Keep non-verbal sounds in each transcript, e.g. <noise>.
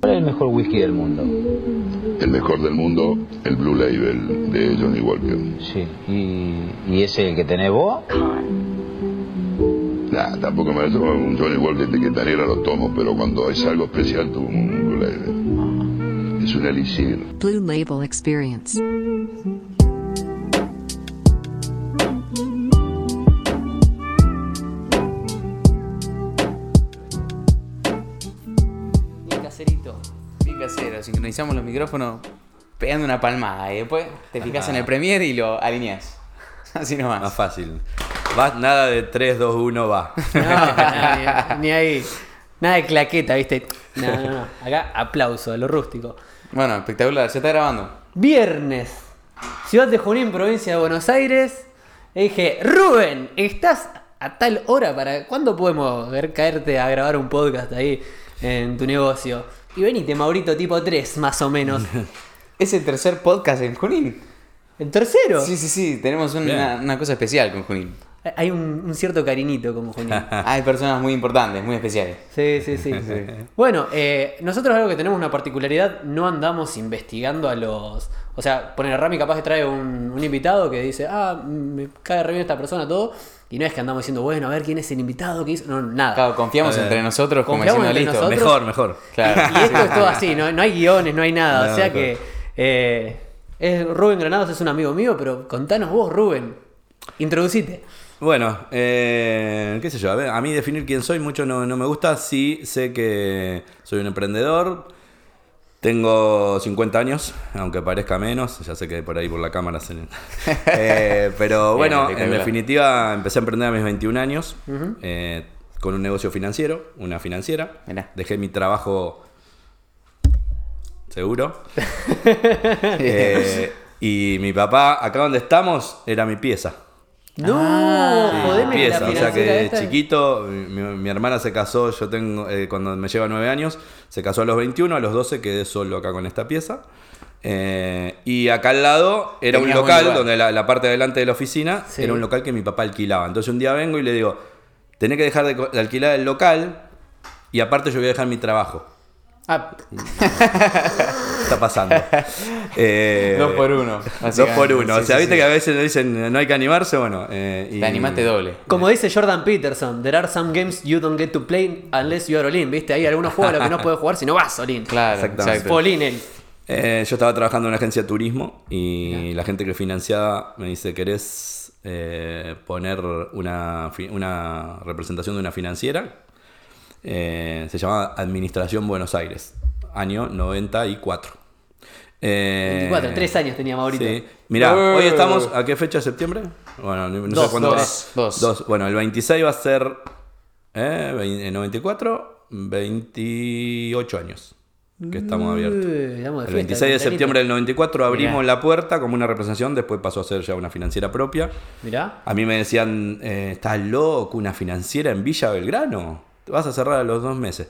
¿Cuál es el mejor whisky del mundo? El mejor del mundo, el Blue Label de Johnny Walker. Sí. ¿Y, y ese el que tenés vos? Nah, tampoco me tomo un Johnny Walker de que negra lo tomo, pero cuando es algo especial tomo un Blue Label. Es un elixir. Blue Label Experience. Sincronizamos los micrófonos pegando una palmada y después te fijas en el Premiere y lo alineas. <laughs> Así nomás. Más fácil. Va, nada de 3, 2, 1, va. <laughs> No, ni ahí. Nada de claqueta, ¿viste? No, no, no. Acá aplauso a lo rústico. Bueno, espectacular, se está grabando. Viernes, Ciudad de Junín, provincia de Buenos Aires. Le dije, Rubén, ¿estás a tal hora para... ¿Cuándo podemos ver caerte a grabar un podcast ahí en tu negocio? Y venite, Maurito, tipo 3, más o menos. <laughs> Es el tercer podcast en Junín. ¿El tercero? Sí, sí, sí, tenemos una, una cosa especial con Junín. Hay un, un cierto cariñito como Junín. <laughs> Hay personas muy importantes, muy especiales. Sí, sí, sí. bueno, eh, nosotros algo que tenemos una particularidad, no andamos investigando a los... O sea, poner Rami capaz que trae un, un invitado que dice, ah, me cae re bien esta persona, todo. Y no es que andamos diciendo, bueno, a ver quién es el invitado que hizo. No, nada. Claro, confiamos entre nosotros como diciendo entre listo. nosotros. Mejor, mejor. Claro. Y esto es todo así, no, no hay guiones, no hay nada. No, o sea que eh, es, Rubén Granados es un amigo mío, pero contanos vos, Rubén. Introducite. Bueno, eh, qué sé yo, a, ver, a mí definir quién soy mucho no, no me gusta. Sí sé que soy un emprendedor. Tengo 50 años, aunque parezca menos. Ya sé que por ahí por la cámara se... <laughs> Eh, pero bueno, en definitiva empecé a emprender a mis 21 años eh, con un negocio financiero, una financiera. Mirá. Dejé mi trabajo seguro. <laughs> Eh, y mi papá, acá donde estamos, era mi pieza. No, Sí, jodeme que la pieza, o sea que chiquito, mi, mi hermana se casó, yo tengo, eh, cuando me lleva nueve años, se casó a los 21, a los 12 quedé solo acá con esta pieza. Eh, y acá al lado era un local, donde la, la parte de delante de la oficina Sí. era un local que mi papá alquilaba. Entonces un día vengo y le digo, tenés que dejar de, alquilar el local y aparte yo voy a dejar mi trabajo. Ah, ¿Qué está pasando? <laughs> Eh, Dos por uno. Dos por uno. Sí, o sea, sí, viste sí. que a veces dicen no hay que animarse, bueno. eh, y- Te animaste doble. Como dice Jordan Peterson, there are some games you don't get to play unless you are all in, ¿viste? Hay algunos juegos a los que no <laughs> puedes jugar si no vas all in. Claro, Exactamente. All in él. Eh, yo estaba trabajando en una agencia de turismo y la gente que financiaba me dice, ¿querés eh, poner una, una representación de una financiera? Eh, se llamaba Administración Buenos Aires, año 94. Eh, 24, 3 años tenía Maurito. Sí. Mirá, hoy estamos, ¿a qué fecha de septiembre? Bueno, no, Dos, sé cuándo dos. Bueno, el 26 va a ser eh, vein- 94, 28 años que estamos abiertos. Estamos El fiesta, 26 de septiembre del 94 abrimos Mirá. la puerta como una representación, después pasó a ser ya una financiera propia. Mirá. A mí me decían, eh, ¿estás loco? ¿Una financiera en Villa Belgrano? Te vas a cerrar a los dos meses.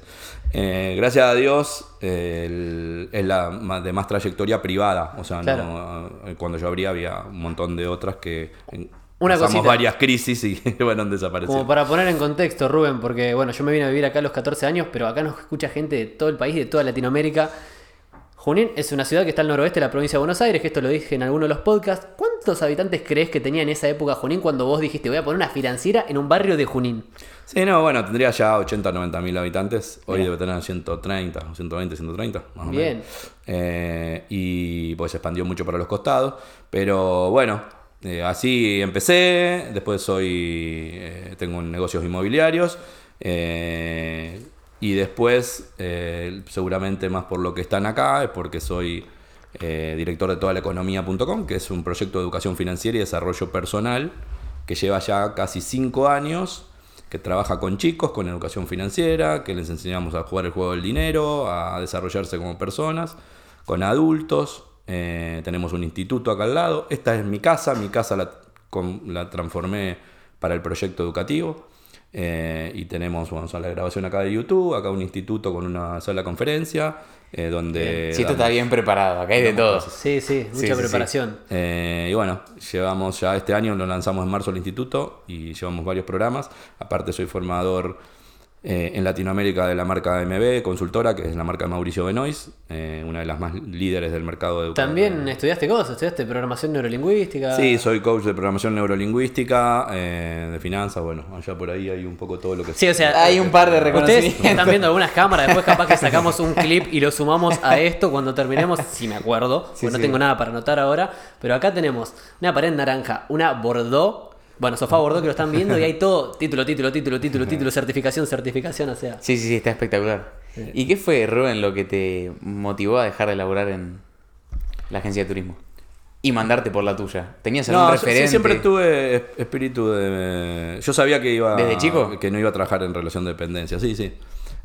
Eh, gracias a Dios, eh, es la de más trayectoria privada. O sea, no, Claro. eh, cuando yo abría había un montón de otras que eh, Una pasamos cosita. varias crisis y <laughs> fueron desapareciendo. Como para poner en contexto, Rubén, porque bueno, yo me vine a vivir acá a los 14 años, pero acá nos escucha gente de todo el país, de toda Latinoamérica. Junín es una ciudad que está al noroeste de la provincia de Buenos Aires, que esto lo dije en alguno de los podcasts. ¿Cuántos habitantes crees que tenía en esa época Junín cuando vos dijiste voy a poner una financiera en un barrio de Junín? Sí, no, bueno, tendría ya 80, 90 mil habitantes. Hoy debe tener 130, 120, 130, más o Bien. menos. Eh, y pues se expandió mucho para los costados. Pero bueno, eh, así empecé. Después soy. eh, tengo negocios inmobiliarios. eh, y después, eh, seguramente más por lo que están acá, es porque soy eh, director de toda la economía.com, que es un proyecto de educación financiera y desarrollo personal que lleva ya casi cinco años, que trabaja con chicos, con educación financiera, que les enseñamos a jugar el juego del dinero, a desarrollarse como personas, con adultos. eh, tenemos un instituto acá al lado. Esta es mi casa, mi casa la, transformé para el proyecto educativo. Eh, y tenemos bueno, sala de grabación acá de YouTube, acá un instituto con una sala de conferencia, eh, donde... Si esto está bien preparado, acá hay de todo. Sí, sí, mucha Sí, sí, sí. preparación. eh, y bueno, llevamos ya este año, lo lanzamos en marzo al instituto y llevamos varios programas. Aparte soy formador eh, en Latinoamérica de la marca MB, consultora, que es la marca de Mauricio Benoist, eh, una de las más líderes del mercado de educación. También estudiaste cosas, estudiaste programación neurolingüística. Sí, soy coach de programación neurolingüística, eh, de finanzas, bueno, allá por ahí hay un poco todo lo que... Sí, o sea, Hay un par de Ustedes reconocimientos. están viendo algunas cámaras, después capaz que sacamos un clip y lo sumamos a esto cuando terminemos, si me acuerdo, porque no sí. tengo nada para anotar ahora, pero acá tenemos una pared naranja, una Bordeaux, bueno, sofá Bordeaux que lo están viendo y hay <laughs> todo, título, título, título, título, título, certificación, certificación, o sea. Sí, sí, sí, está espectacular. ¿Y qué fue, Rubén, lo que te motivó a dejar de laburar en la agencia de turismo? Y mandarte por la tuya. ¿Tenías algún No, yo- referente? sí, siempre tuve es- espíritu de... Yo sabía que iba... ¿Desde chico? Que no iba a trabajar en relación de dependencia, sí, sí.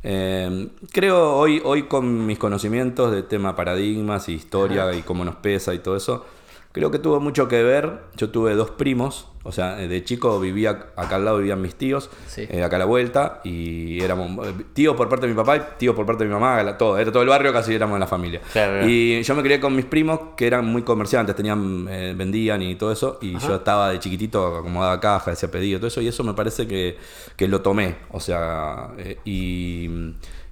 Eh, creo hoy, hoy con mis conocimientos de tema paradigmas y historia y cómo nos pesa y todo eso, creo que tuvo mucho que ver. Yo tuve dos primos, o sea, de chico vivía, acá al lado vivían mis tíos, Sí. eh, acá a la vuelta, y éramos eh, tíos por parte de mi papá y tíos por parte de mi mamá, todo, era todo el barrio, casi éramos la familia. Claro. Y yo me crié con mis primos que eran muy comerciantes, tenían, eh, vendían y todo eso, y yo estaba de chiquitito, acomodaba caja, hacía pedido, todo eso, y eso me parece que, que lo tomé, o sea, eh, y,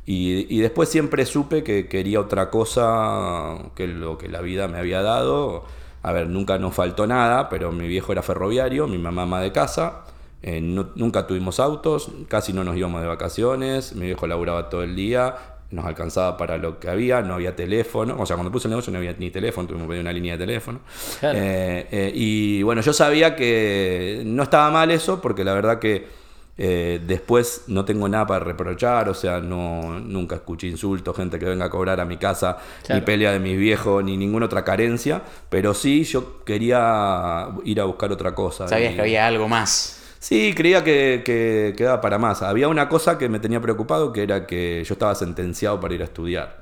y, y después siempre supe que quería otra cosa que lo que la vida me había dado. A ver, nunca nos faltó nada, pero mi viejo era ferroviario, mi mamá ama de casa. eh, no- nunca tuvimos autos, casi no nos íbamos de vacaciones, mi viejo laburaba todo el día, nos alcanzaba para lo que había, no había teléfono, o sea, cuando puse el negocio no había ni teléfono, tuvimos que pedir una línea de teléfono. Claro. Eh, eh, y bueno, yo sabía que no estaba mal eso, porque la verdad que eh, después no tengo nada para reprochar, o sea, no, nunca escuché insultos, gente que venga a cobrar a mi casa, Claro. ni pelea de mis viejos, ni ninguna otra carencia, pero sí yo quería ir a buscar otra cosa. Sabías Y- que había algo más. Sí, creía que, que quedaba para más. Había una cosa que me tenía preocupado, que era que yo estaba sentenciado para ir a estudiar.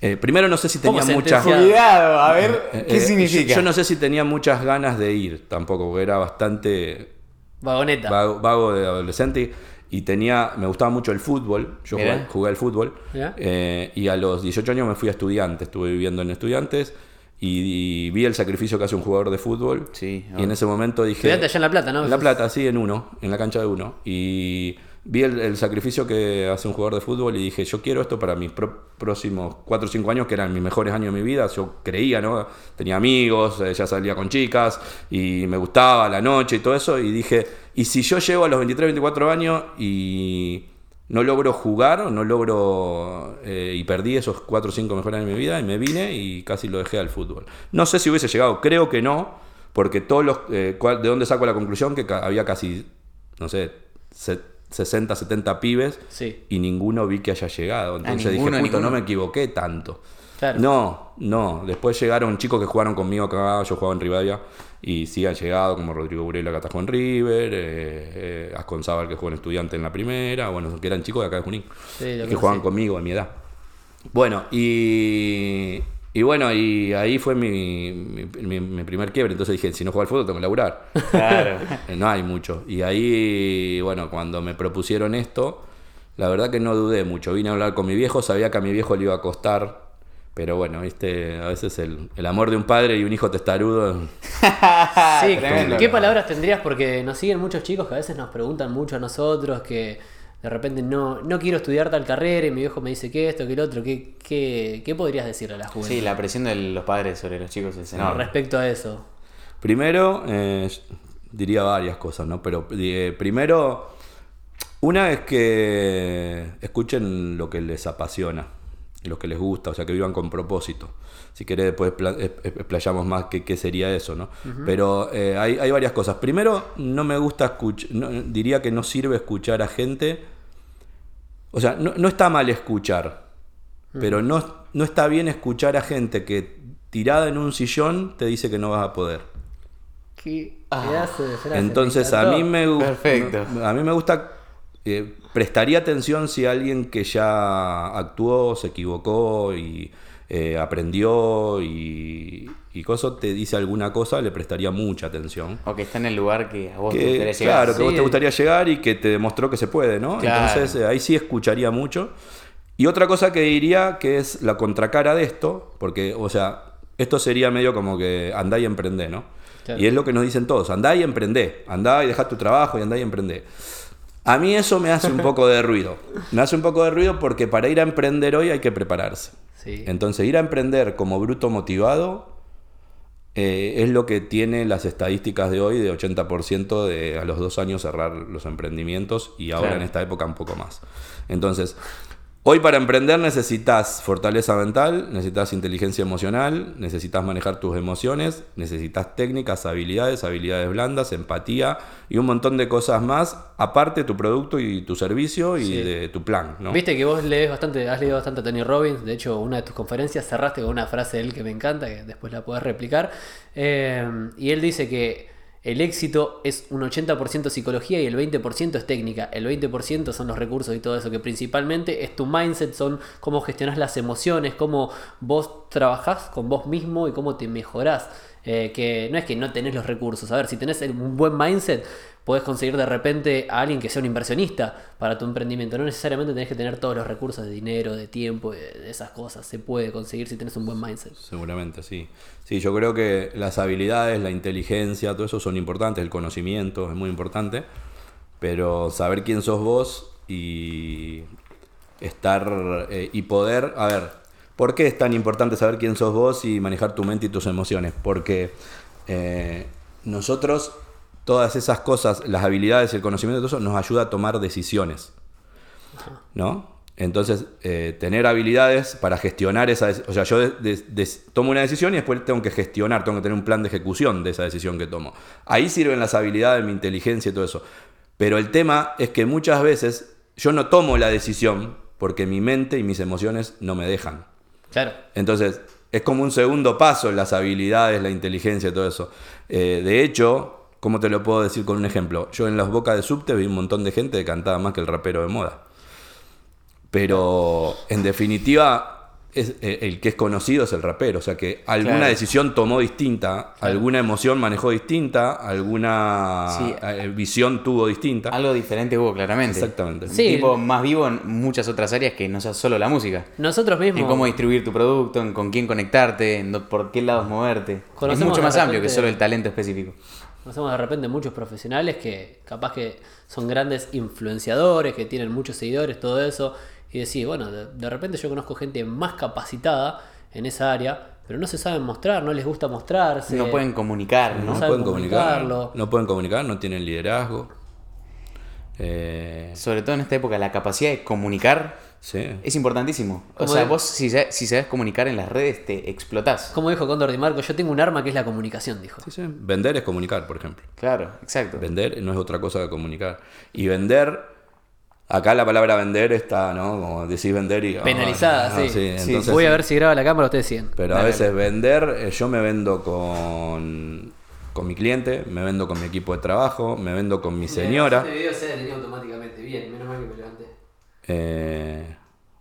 Eh, primero no sé si ¿Cómo tenía muchas... Cuidado, a ver, Eh, ¿qué eh, significa? Yo, yo no sé si tenía muchas ganas de ir tampoco, porque era bastante Vagoneta. vago, vago de adolescente y tenía, me gustaba mucho el fútbol. Yo jugué, jugué al fútbol eh, y a los 18 años me fui a estudiantes, estuve viviendo en estudiantes y, y vi el sacrificio que hace un jugador de fútbol. Sí, y en ese momento dije... Estudiante allá en La Plata, ¿no? En La Plata, sí, en uno, en la cancha de uno. Y vi el, sacrificio que hace un jugador de fútbol y dije, yo quiero esto para mis próximos 4 o 5 años, que eran mis mejores años de mi vida. Yo creía, ¿no? Tenía amigos, eh, ya salía con chicas y me gustaba la noche y todo eso. Y dije, ¿y si yo llego a los 23, 24 años y no logro jugar, no logro eh, y perdí esos 4 o 5 mejores años de mi vida y me vine y casi lo dejé al fútbol? No sé si hubiese llegado, creo que no, porque todos los... eh, ¿De dónde saco la conclusión? Que había casi, no sé, 60, 70 pibes Sí. y ninguno vi que haya llegado. Entonces ninguno, dije, puto, no me equivoqué tanto. Claro. No, no. Después llegaron chicos que jugaron conmigo acá, yo jugaba en Rivadavia, y sí han llegado, como Rodrigo Burela que atajó en River, eh, eh, Asconzábal que jugó en Estudiante en la primera, bueno, que eran chicos de acá de Junín, Sí, que jugaban conmigo a mi edad. Bueno, y, y bueno, y ahí fue mi, mi, mi- mi primer quiebre, entonces dije, si no juego al fútbol tengo que laburar. Claro. <laughs> Eh, No hay mucho. Y ahí, bueno, cuando me propusieron esto, la verdad que no dudé mucho. Vine a hablar con mi viejo, sabía que a mi viejo le iba a costar. Pero bueno, viste, a veces el, el amor de un padre y un hijo testarudo. <laughs> Sí. ¿qué palabras tendrías? Porque nos siguen muchos chicos que a veces nos preguntan mucho a nosotros que de repente no, no quiero estudiar tal carrera y mi viejo me dice que esto, que el otro. ¿Qué, qué, qué podrías decirle a la juventud Sí, la presión de los padres sobre los chicos es enorme. respecto a eso? Primero, eh, diría varias cosas, ¿no? Pero eh, primero, una es que escuchen lo que les apasiona y lo que les gusta, o sea, que vivan con propósito. Si querés, después pla- explayamos más qué, qué sería eso, ¿no? Pero eh, hay, hay varias cosas. Primero, no me gusta escuchar, diría que no sirve escuchar a gente. O sea, no, no está mal escuchar, pero no, no está bien escuchar a gente que tirada en un sillón te dice que no vas a poder. ¿Qué frase, Entonces a mí me Perfecto. a mí me gusta eh, prestaría atención si alguien que ya actuó, se equivocó y eh, aprendió y, y cosas te dice alguna cosa, le prestaría mucha atención. O que está en el lugar que a vos te gustaría llegar. claro, que vos te gustaría llegar y que te demostró que se puede, ¿no? Claro. Entonces eh, ahí sí escucharía mucho. Y otra cosa que diría que es la contracara de esto, porque, o sea, esto sería medio como que andá y emprendé, ¿no? Claro. Y es lo que nos dicen todos, andá y emprendé, andá y dejá tu trabajo y andá y emprendé. A mí eso me hace un <laughs> poco de ruido. Me hace un poco de ruido porque para ir a emprender hoy hay que prepararse. Sí. Entonces, ir a emprender como bruto motivado eh, es lo que tiene las estadísticas de hoy de 80% de a los dos años cerrar los emprendimientos y ahora Claro. en esta época un poco más. Entonces, hoy para emprender necesitas fortaleza mental, necesitas inteligencia emocional, necesitas manejar tus emociones, necesitas técnicas, habilidades, habilidades blandas, empatía y un montón de cosas más, aparte de tu producto y tu servicio y Sí. de tu plan. ¿no? Viste que vos lees bastante, has leído bastante a Tony Robbins. De hecho, una de tus conferencias cerraste con una frase de él que me encanta, que después la podés replicar. Eh, y él dice que el éxito es un 80% psicología y el 20% es técnica. El 20% son los recursos y todo eso, que principalmente es tu mindset, son cómo gestionás las emociones, cómo vos trabajás con vos mismo y cómo te mejorás. Eh, que no es que no tenés los recursos. A ver, si tenés un buen mindset, podés conseguir de repente a alguien que sea un inversionista para tu emprendimiento. No necesariamente tenés que tener todos los recursos de dinero, de tiempo, de esas cosas. Se puede conseguir si tenés un buen mindset. Seguramente, sí. Sí, yo creo que las habilidades, la inteligencia, todo eso son importantes, el conocimiento es muy importante, pero saber quién sos vos y estar eh, y poder, a ver, ¿por qué es tan importante saber quién sos vos y manejar tu mente y tus emociones? Porque eh, nosotros, todas esas cosas, las habilidades y el conocimiento de todo eso, nos ayuda a tomar decisiones. ¿no? Entonces, eh, tener habilidades para gestionar esa. O sea, yo tomo una decisión y después tengo que gestionar, tengo que tener un plan de ejecución de esa decisión que tomo. Ahí sirven las habilidades, mi inteligencia y todo eso. Pero el tema es que muchas veces yo no tomo la decisión porque mi mente y mis emociones no me dejan. Claro. Entonces, es como un segundo paso las habilidades, la inteligencia todo eso. Eh, de hecho, ¿cómo te lo puedo decir con un ejemplo? Yo en las bocas de subte vi un montón de gente que cantaba más que el rapero de moda. Pero en definitiva, es, eh, el que es conocido es el rapero. O sea que alguna Claro. decisión tomó distinta, alguna emoción manejó distinta, alguna Sí. eh, visión tuvo distinta. Algo diferente hubo claramente. Exactamente. Un Sí. tipo más vivo en muchas otras áreas que no sea solo la música. Nosotros mismos. En cómo distribuir tu producto, en con quién conectarte, en por qué lados moverte. Es mucho más amplio que solo el talento específico. Conocemos de repente muchos profesionales que capaz que son grandes influenciadores, que tienen muchos seguidores, todo eso. Y decís, bueno, de, de repente yo conozco gente más capacitada en esa área, pero no se saben mostrar, no les gusta mostrarse. No pueden comunicar, No ¿no? pueden comunicar, comunicarlo. no pueden comunicar, no tienen liderazgo. Eh, Sobre todo en esta época, la capacidad de comunicar sí. es importantísimo. O Como sea, de- vos si, si sabes comunicar en las redes, te explotás. Como dijo Condor Di Marco, yo tengo un arma que es la comunicación, dijo. Sí, sí. Vender es comunicar, por ejemplo. Claro, exacto. Vender no es otra cosa que comunicar. Y vender, acá la palabra vender está, ¿no? Como decís vender y... ah, Penalizada, no, sí. Sí, entonces- Voy a ver si graba la cámara, ustedes siguen. Pero a veces vender, eh, yo me vendo con, con mi cliente, me vendo con mi equipo de trabajo, me vendo con mi señora. Este video se detenió automáticamente. Bien, menos mal que me levanté. Eh,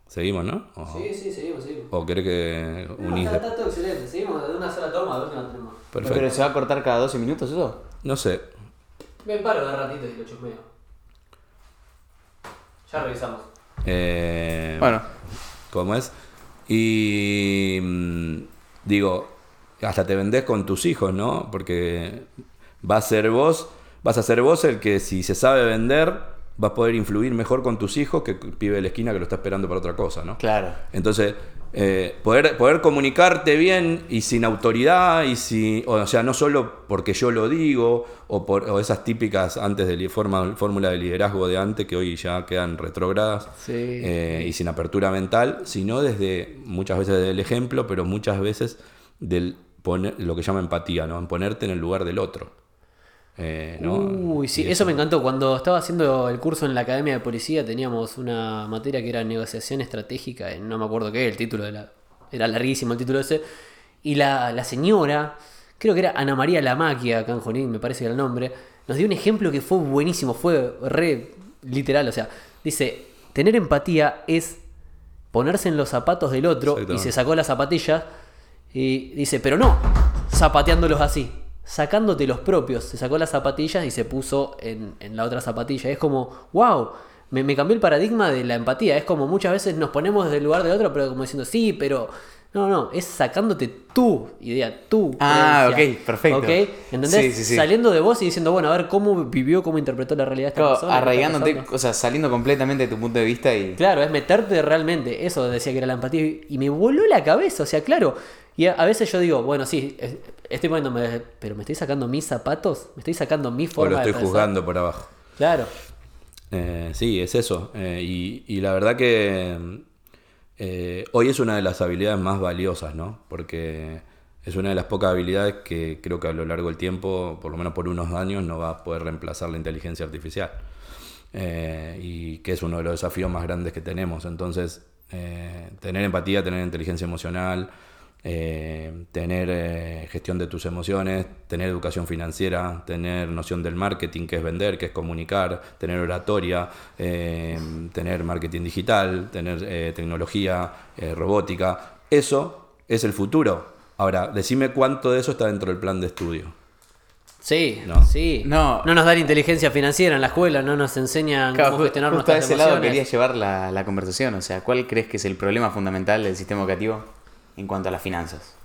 Seguimos, ¿no? O, Sí, sí, seguimos, seguimos. o querés que unís... está, todo excelente. Seguimos de una sola toma, de última tenemos. Perfecto. Pero se va a cortar cada 12 minutos eso. No sé. Me paro de ratito y lo chusmeo. Ya revisamos. Eh, Bueno, ¿Cómo es? Y mm, digo, hasta te vendés con tus hijos, ¿no? Porque va a ser vos, vas a ser vos el que si se sabe vender, vas a poder influir mejor con tus hijos que el pibe de la esquina que lo está esperando para otra cosa, ¿no? claro. Entonces, eh, poder, poder comunicarte bien y sin autoridad, y si, o sea, no solo porque yo lo digo, o, por, o esas típicas antes de fórmula de liderazgo de antes que hoy ya quedan retrógradas, Sí. eh, y sin apertura mental, sino desde, muchas veces del ejemplo, pero muchas veces del poner, lo que llama empatía, ¿no? En ponerte en el lugar del otro. Eh, ¿no? Uy, sí, eso me encantó. Cuando estaba haciendo el curso en la Academia de Policía teníamos una materia que era negociación estratégica, no me acuerdo qué, el título de la... Era larguísimo el título ese. Y la, la señora, creo que era Ana María Lamaquia, Junín, me parece que era el nombre, nos dio un ejemplo que fue buenísimo, fue re literal. O sea, dice, tener empatía es ponerse en los zapatos del otro y se sacó las zapatillas y dice, pero no, zapateándolos así, sacándote los propios. Se sacó las zapatillas y se puso en, en la otra zapatilla. Es como, wow, me, me cambió el paradigma de la empatía. Es como muchas veces nos ponemos desde el lugar del otro, pero como diciendo, sí, pero No, no, es sacándote tu idea, tu Ah, creencia. ok, perfecto. ¿Ok? ¿Entendés? Sí, sí, sí. Saliendo de vos y diciendo, bueno, a ver cómo vivió, cómo interpretó la realidad esta Claro, persona. ¿qué está arraigándote, o sea, saliendo completamente de tu punto de vista y. Claro, es meterte realmente. Eso decía que era la empatía. Y me voló la cabeza. O sea, claro. Y a, veces yo digo, bueno, sí, es- estoy poniéndome. Pero me estoy sacando mis zapatos. Me estoy sacando mi O forma lo de estoy juzgando por abajo. Claro. Eh, sí, es eso. Eh, y, y la verdad que eh, hoy es una de las habilidades más valiosas, ¿no? Porque es una de las pocas habilidades que creo que a lo largo del tiempo, por lo menos por unos años, no va a poder reemplazar la inteligencia artificial. Eh, y que es uno de los desafíos más grandes que tenemos. Entonces, tener empatía, tener inteligencia emocional, eh, tener eh, gestión de tus emociones, tener educación financiera, tener noción del marketing, que es vender, que es comunicar, tener oratoria, eh, tener marketing digital, tener eh, tecnología, eh, robótica. Eso es el futuro. Ahora, decime cuánto de eso está dentro del plan de estudio. Sí, No. sí. No. No nos dan inteligencia financiera en la escuela, no nos enseñan Claro, cómo gestionar justo a ese lado quería llevar la, la conversación. O sea, ¿cuál crees que es el problema fundamental del sistema educativo en cuanto a las finanzas?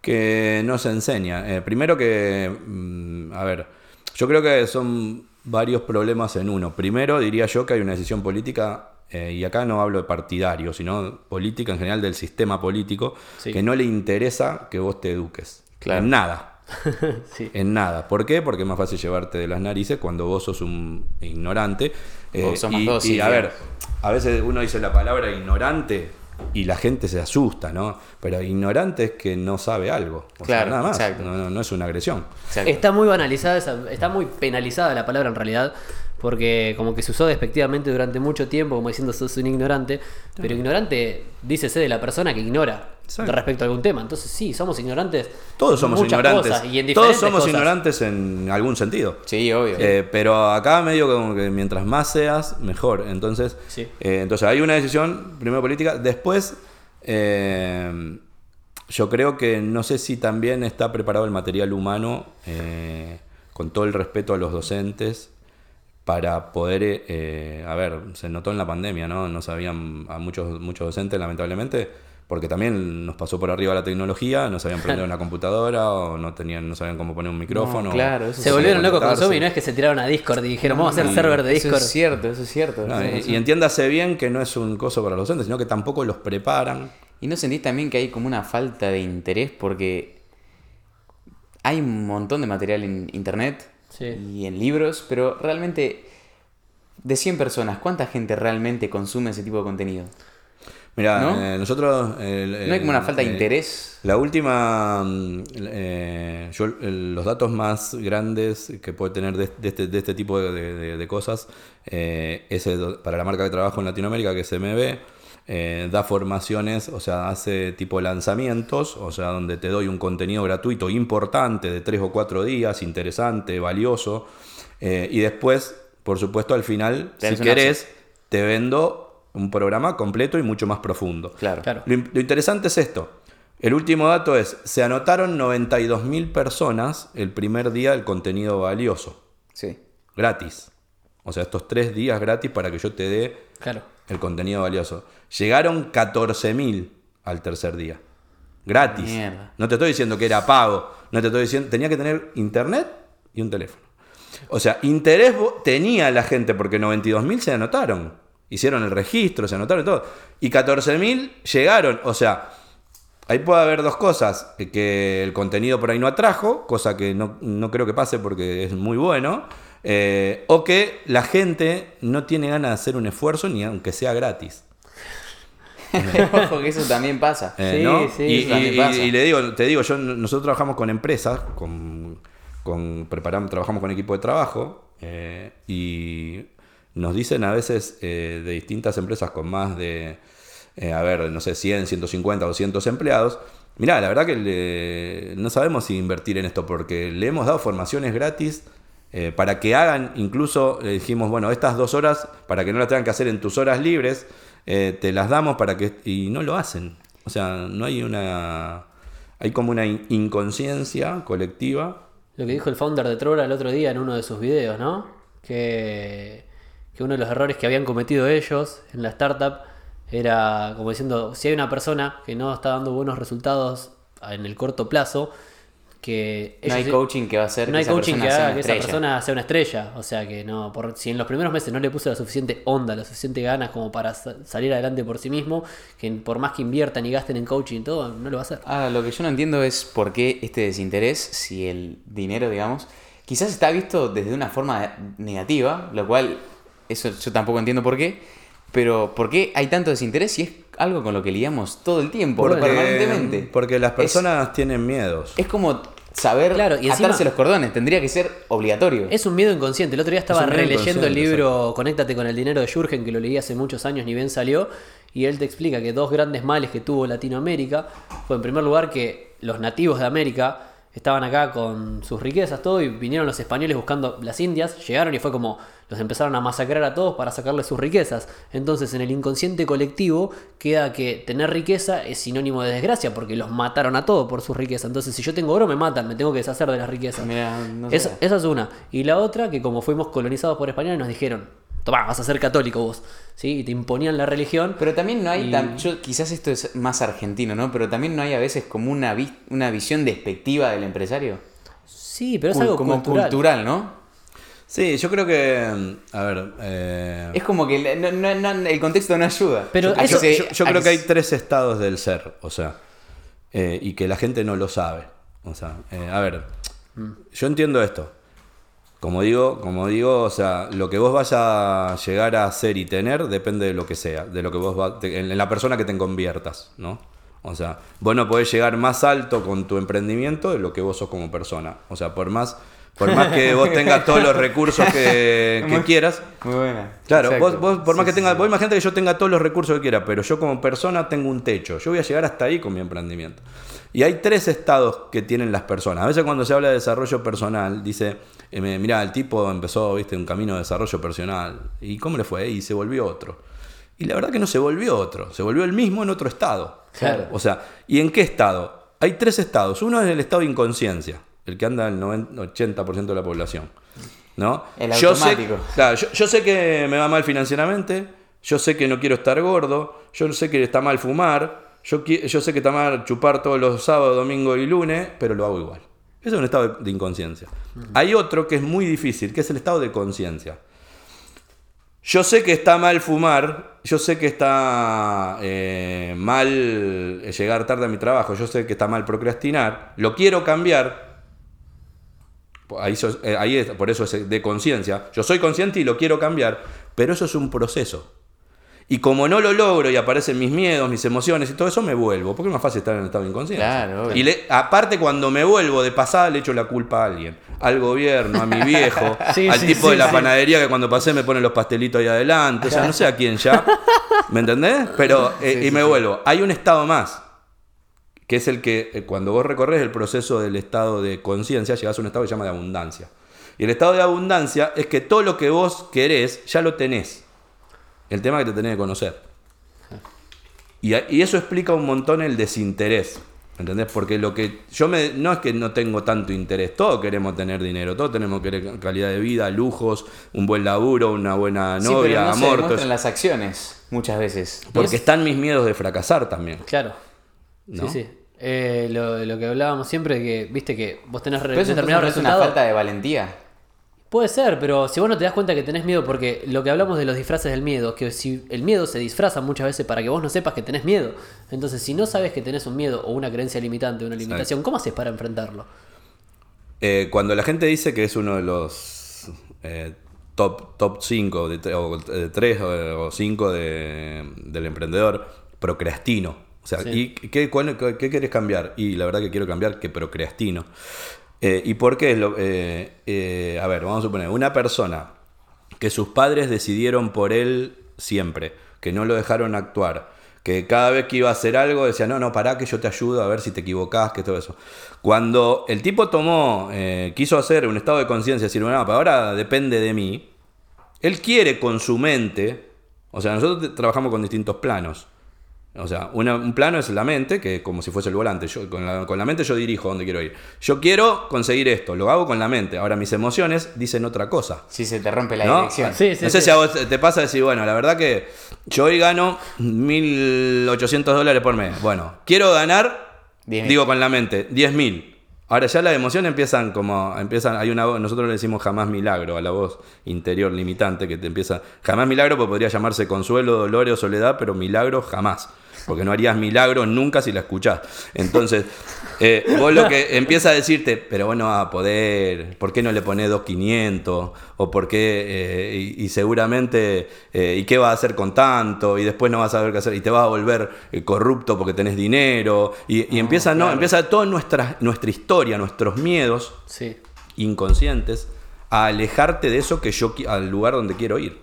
que no se enseña. Eh, primero que, mm, a ver, yo creo que son varios problemas en uno. Primero diría yo que hay una decisión política, eh, y acá no hablo de partidario, sino política en general del sistema político, Sí. que no le interesa que vos te eduques. Claro. En nada. <laughs> Sí. En nada. ¿Por qué? Porque es más fácil llevarte de las narices cuando vos sos un ignorante. Eh, O sos más y, dócil, y, a ver, a veces uno dice la palabra ignorante y la gente se asusta, ¿no? Pero ignorante es que no sabe algo. O sea, Claro, nada más. exacto. No, no- no es una agresión. Exacto. Está muy banalizada, esa- está muy penalizada la palabra en realidad, porque como que se usó despectivamente durante mucho tiempo, como diciendo sos un ignorante, pero ignorante dícese de la persona que ignora Exacto. respecto a algún tema. Entonces sí, somos ignorantes. Todos somos muchas ignorantes. cosas, y en Todos somos cosas. ignorantes en algún sentido. Sí, obvio. Eh, pero acá medio como que mientras más seas, mejor. Entonces, Sí. eh, entonces hay una decisión, primero política. Después, eh, yo creo que no sé si también está preparado el material humano, eh, con todo el respeto a los docentes, para poder, eh, a ver, se notó en la pandemia, ¿no? No sabían a muchos, muchos docentes, lamentablemente, porque también nos pasó por arriba la tecnología, no sabían prender una <laughs> computadora o no tenían, no sabían cómo poner un micrófono. claro, eso Se volvieron locos con. Zoom y no es que se tiraron a Discord y dijeron, vamos a hacer Y server de Eso Discord. es cierto, eso es cierto. No, y, entiéndase bien que no es un coso para los docentes, sino que tampoco los preparan. ¿Y no sentís también que hay como una falta de interés? Porque hay un montón de material en internet Sí. y en libros, pero realmente, de 100 personas, ¿cuánta gente realmente consume ese tipo de contenido? Mira, ¿No? eh, nosotros... ¿No hay como una falta de eh, interés? La última, mm, eh, yo, los datos más grandes que puede tener de, de este, de este tipo de, cosas es el- para la marca que trabajo en Latinoamérica, que es MB, eh, da formaciones, o sea, hace tipo lanzamientos, o sea, donde te doy un contenido gratuito importante de tres o cuatro días, interesante, valioso, eh, y después, por supuesto, al final, si querés, te vendo un programa completo y mucho más profundo. Claro. Claro. Lo, interesante es esto. El último dato es, se anotaron 92.000 personas el primer día del contenido valioso, Sí. gratis. O sea, estos tres días gratis para que yo te dé Claro. el contenido valioso. Llegaron 14.000 al tercer día. Gratis. Mierda. No te estoy diciendo que era pago. No te estoy diciendo, tenía que tener internet y un teléfono. O sea, interés tenía la gente porque 92.000 se anotaron. Hicieron el registro, se anotaron y todo. Y 14.000 llegaron. O sea, ahí puede haber dos cosas. eh, Que el contenido por ahí no atrajo, cosa que no, no creo que pase porque es muy bueno. eh, o que la gente no tiene ganas de hacer un esfuerzo ni aunque sea gratis. <laughs> Ojo que eso también pasa. Eh, Sí, ¿no? sí, y, eso también y- pasa. y le digo, te digo, yo, nosotros trabajamos con empresas, con, con preparamos, trabajamos con equipo de trabajo eh, y nos dicen a veces eh, de distintas empresas con más de, eh, a ver, no sé, 100, 150, 200 empleados. Mirá, la verdad que no sabemos si invertir en esto porque le hemos dado formaciones gratis eh, para que hagan, incluso le dijimos, bueno, estas dos horas, para que no las tengan que hacer en tus horas libres, te las damos para que... Y no lo hacen. O sea, no hay una... Hay como una in- inconsciencia colectiva. Lo que dijo el founder de Trora el otro día en uno de sus videos, ¿no? Que, que uno de los errores que habían cometido ellos en la startup Era como diciendo, si hay una persona que no está dando buenos resultados en el corto plazo, que No hay coaching que va a hacer no que hay esa coaching persona que sea haga una que esa estrella. persona sea una estrella. O sea que no, por, si en los primeros meses no le puse la suficiente onda, la suficiente ganas como para sa- salir adelante por sí mismo, que por más que inviertan y gasten en coaching y todo, no lo va a hacer. Ahora, lo que yo no entiendo es por qué este desinterés, si el dinero, digamos, quizás está visto desde una forma negativa, lo cual, eso yo tampoco entiendo por qué, pero ¿por qué hay tanto desinterés si es algo con lo que lidiamos todo el tiempo, permanentemente? porque las Es- personas tienen miedos. Es, como saber Claro, y encima- atarse los cordones, tendría que ser obligatorio. Es un miedo inconsciente. El otro día estaba Es releyendo el libro Conéctate con el dinero de Jürgen, que lo leí hace muchos años, ni bien salió, y él te explica que dos grandes males que tuvo Latinoamérica fue en primer lugar que los nativos de América estaban acá con sus riquezas, todo, y vinieron los españoles buscando las Indias, llegaron y fue como los empezaron a masacrar a todos para sacarles sus riquezas. Entonces en el inconsciente colectivo queda que tener riqueza es sinónimo de desgracia, porque los mataron a todos por sus riquezas. Entonces si yo tengo oro me matan, me tengo que deshacer de las riquezas. No Esa, sé. esa es una. Y la otra, que como fuimos colonizados por españoles, nos dijeron, toma, vas a ser católico vos. ¿Sí? Y te imponían la religión. Pero también no hay, Y- yo, quizás esto es más argentino, ¿no? Pero también no hay a veces como una, una visión despectiva del empresario. Sí, pero es algo como cultural. cultural, ¿no? Sí, yo creo que. A ver. eh, Es como que el, no- no- no- el contexto no ayuda. Pero eso- yo, creo que hay tres estados del ser, o sea, eh, y que la gente no lo sabe. O sea, eh, a ver, yo entiendo esto. Como digo, como digo, o sea, lo que vos vas a llegar a hacer y tener depende de lo que sea, de lo que vos va- te- en la persona que te conviertas, ¿no? O sea, vos no podés llegar más alto con tu emprendimiento de lo que vos sos como persona. O sea, por más, por más que vos tengas todos los recursos que, <laughs> que Muy- quieras, Muy buena. Claro, vos, vos por más que tenga, sí, vos imagínate que yo tenga todos los recursos que quiera, pero yo como persona tengo un techo. Yo voy a llegar hasta ahí con mi emprendimiento. Y hay tres estados que tienen las personas. A veces cuando se habla de desarrollo personal, dice, eh, mirá, el tipo empezó, viste, un camino de desarrollo personal. ¿Y cómo le fue? Y se volvió otro. Y la verdad que no se volvió otro, se volvió el mismo en otro estado. Claro. O sea, ¿y en qué estado? Hay tres estados. Uno es el estado de inconsciencia, el que anda el 90, 80% de la población. ¿No? El yo sé, claro, yo, yo sé que me va mal financieramente, yo sé que no quiero estar gordo, yo sé que está mal fumar, yo, yo sé que está mal chupar todos los sábados, domingo y lunes, pero lo hago igual. Ese es un estado de, de inconsciencia. Hay otro que es muy difícil, que es el estado de conciencia. Yo sé que está mal fumar, yo sé que está eh, mal llegar tarde a mi trabajo, yo sé que está mal procrastinar, lo quiero cambiar. Ahí, sos- eh, ahí es, por eso es de conciencia. Yo soy consciente y lo quiero cambiar, pero eso es un proceso. Y como no lo logro y aparecen mis miedos, mis emociones y todo eso, me vuelvo. Porque es más fácil estar en el estado de inconsciencia. Claro. Y le- aparte, cuando me vuelvo de pasada, le echo la culpa a alguien. Al gobierno, a mi <laughs> viejo, Sí, al sí, tipo sí, de la panadería que cuando pasé me pone los pastelitos ahí adelante. O sea, no sé a quién ya. ¿Me entendés? Pero, eh, y me vuelvo. Hay un estado más, que es el que eh, cuando vos recorres el proceso del estado de conciencia, llegás a un estado que se llama de abundancia. Y el estado de abundancia es que todo lo que vos querés ya lo tenés. El tema es que te tenés que conocer. Y, eso explica un montón el desinterés. ¿Entendés? Porque lo que yo me. No es que no tengo tanto interés. Todos queremos tener dinero. Todos tenemos que querer calidad de vida, lujos, un buen laburo, una buena Sí, novia, pero no se amor. en las acciones, muchas veces. Porque están mis miedos de fracasar también. Claro. ¿No? Sí, sí. Eh, lo, lo que hablábamos siempre, que viste que vos tenés Pero eso determinado es una falta de valentía. Puede ser, pero si vos no te das cuenta que tenés miedo, porque lo que hablamos de los disfraces del miedo, que si el miedo se disfraza muchas veces para que vos no sepas que tenés miedo. Entonces, si no sabes que tenés un miedo o una creencia limitante, una limitación, ¿cómo haces para enfrentarlo? Eh, cuando la gente dice que es uno de los eh, top, top 5 de, tre- o 3 o 5 de, del emprendedor, procrastino. O sea, Sí. ¿y qué, cuál- qué querés cambiar? Y la verdad que quiero cambiar que procrastino. Eh, ¿Y por qué? eh, eh, a ver, vamos a suponer, una persona que sus padres decidieron por él siempre, que no lo dejaron actuar, que cada vez que iba a hacer algo decía, no, no, pará que yo te ayudo a ver si te equivocás, que todo eso. Cuando el tipo tomó, eh, quiso hacer un estado de conciencia, decir, bueno, ahora depende de mí, él quiere con su mente, o sea, nosotros trabajamos con distintos planos. O sea, una- un plano es la mente, que como si fuese el volante. Yo, con, la, con la mente yo dirijo donde quiero ir. Yo quiero conseguir esto, lo hago con la mente. Ahora mis emociones dicen otra cosa. Si se te rompe la ¿no? dirección. Sí, sí, no sé sí. si a vos te pasa decir, bueno, la verdad que yo hoy gano 1.800 dólares por mes. Bueno, quiero ganar, 10.000. digo con la mente, 10.000. Ahora ya las emociones empiezan como, empiezan, hay una voz, nosotros le decimos jamás milagro a la voz interior limitante que te empieza, jamás milagro pues podría llamarse consuelo, dolor o soledad, pero milagro jamás. Porque no harías milagro nunca si la escuchás. Entonces, eh, vos lo que empieza a decirte, pero bueno, a poder, ¿por qué no le pones 2.500? O por qué, eh, y, y seguramente, eh, ¿y qué vas a hacer con tanto? Y después no vas a saber qué hacer, y te vas a volver eh, corrupto porque tenés dinero. Y, y empieza, no, empieza toda nuestra, nuestra historia, nuestros miedos Sí. inconscientes a alejarte de eso que yo al lugar donde quiero ir.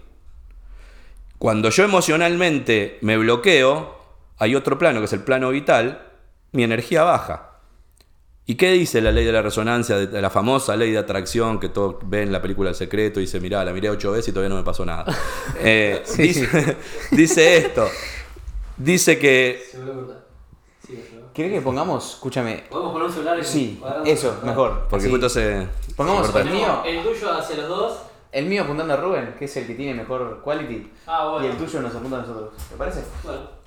Cuando yo emocionalmente me bloqueo, hay otro plano que es el plano vital, mi energía baja. ¿Y qué dice la ley de la resonancia, de la famosa ley de atracción que todos ven en la película El Secreto y dice, mirá, la miré ocho veces y todavía no me pasó nada? <laughs> Eh, dice, <laughs> dice esto, dice que... Se vuelve verdad. Sí, es verdad. ¿Querés que pongamos, escúchame, ¿Podemos poner un celular? sí, eso, mejor. Porque justo se... Pongamos el mío, El tuyo hacia los dos. el mío apuntando a Rubén, que es el que tiene mejor quality, Ah, bueno. y el tuyo nos apunta a nosotros. ¿Te parece? Bueno.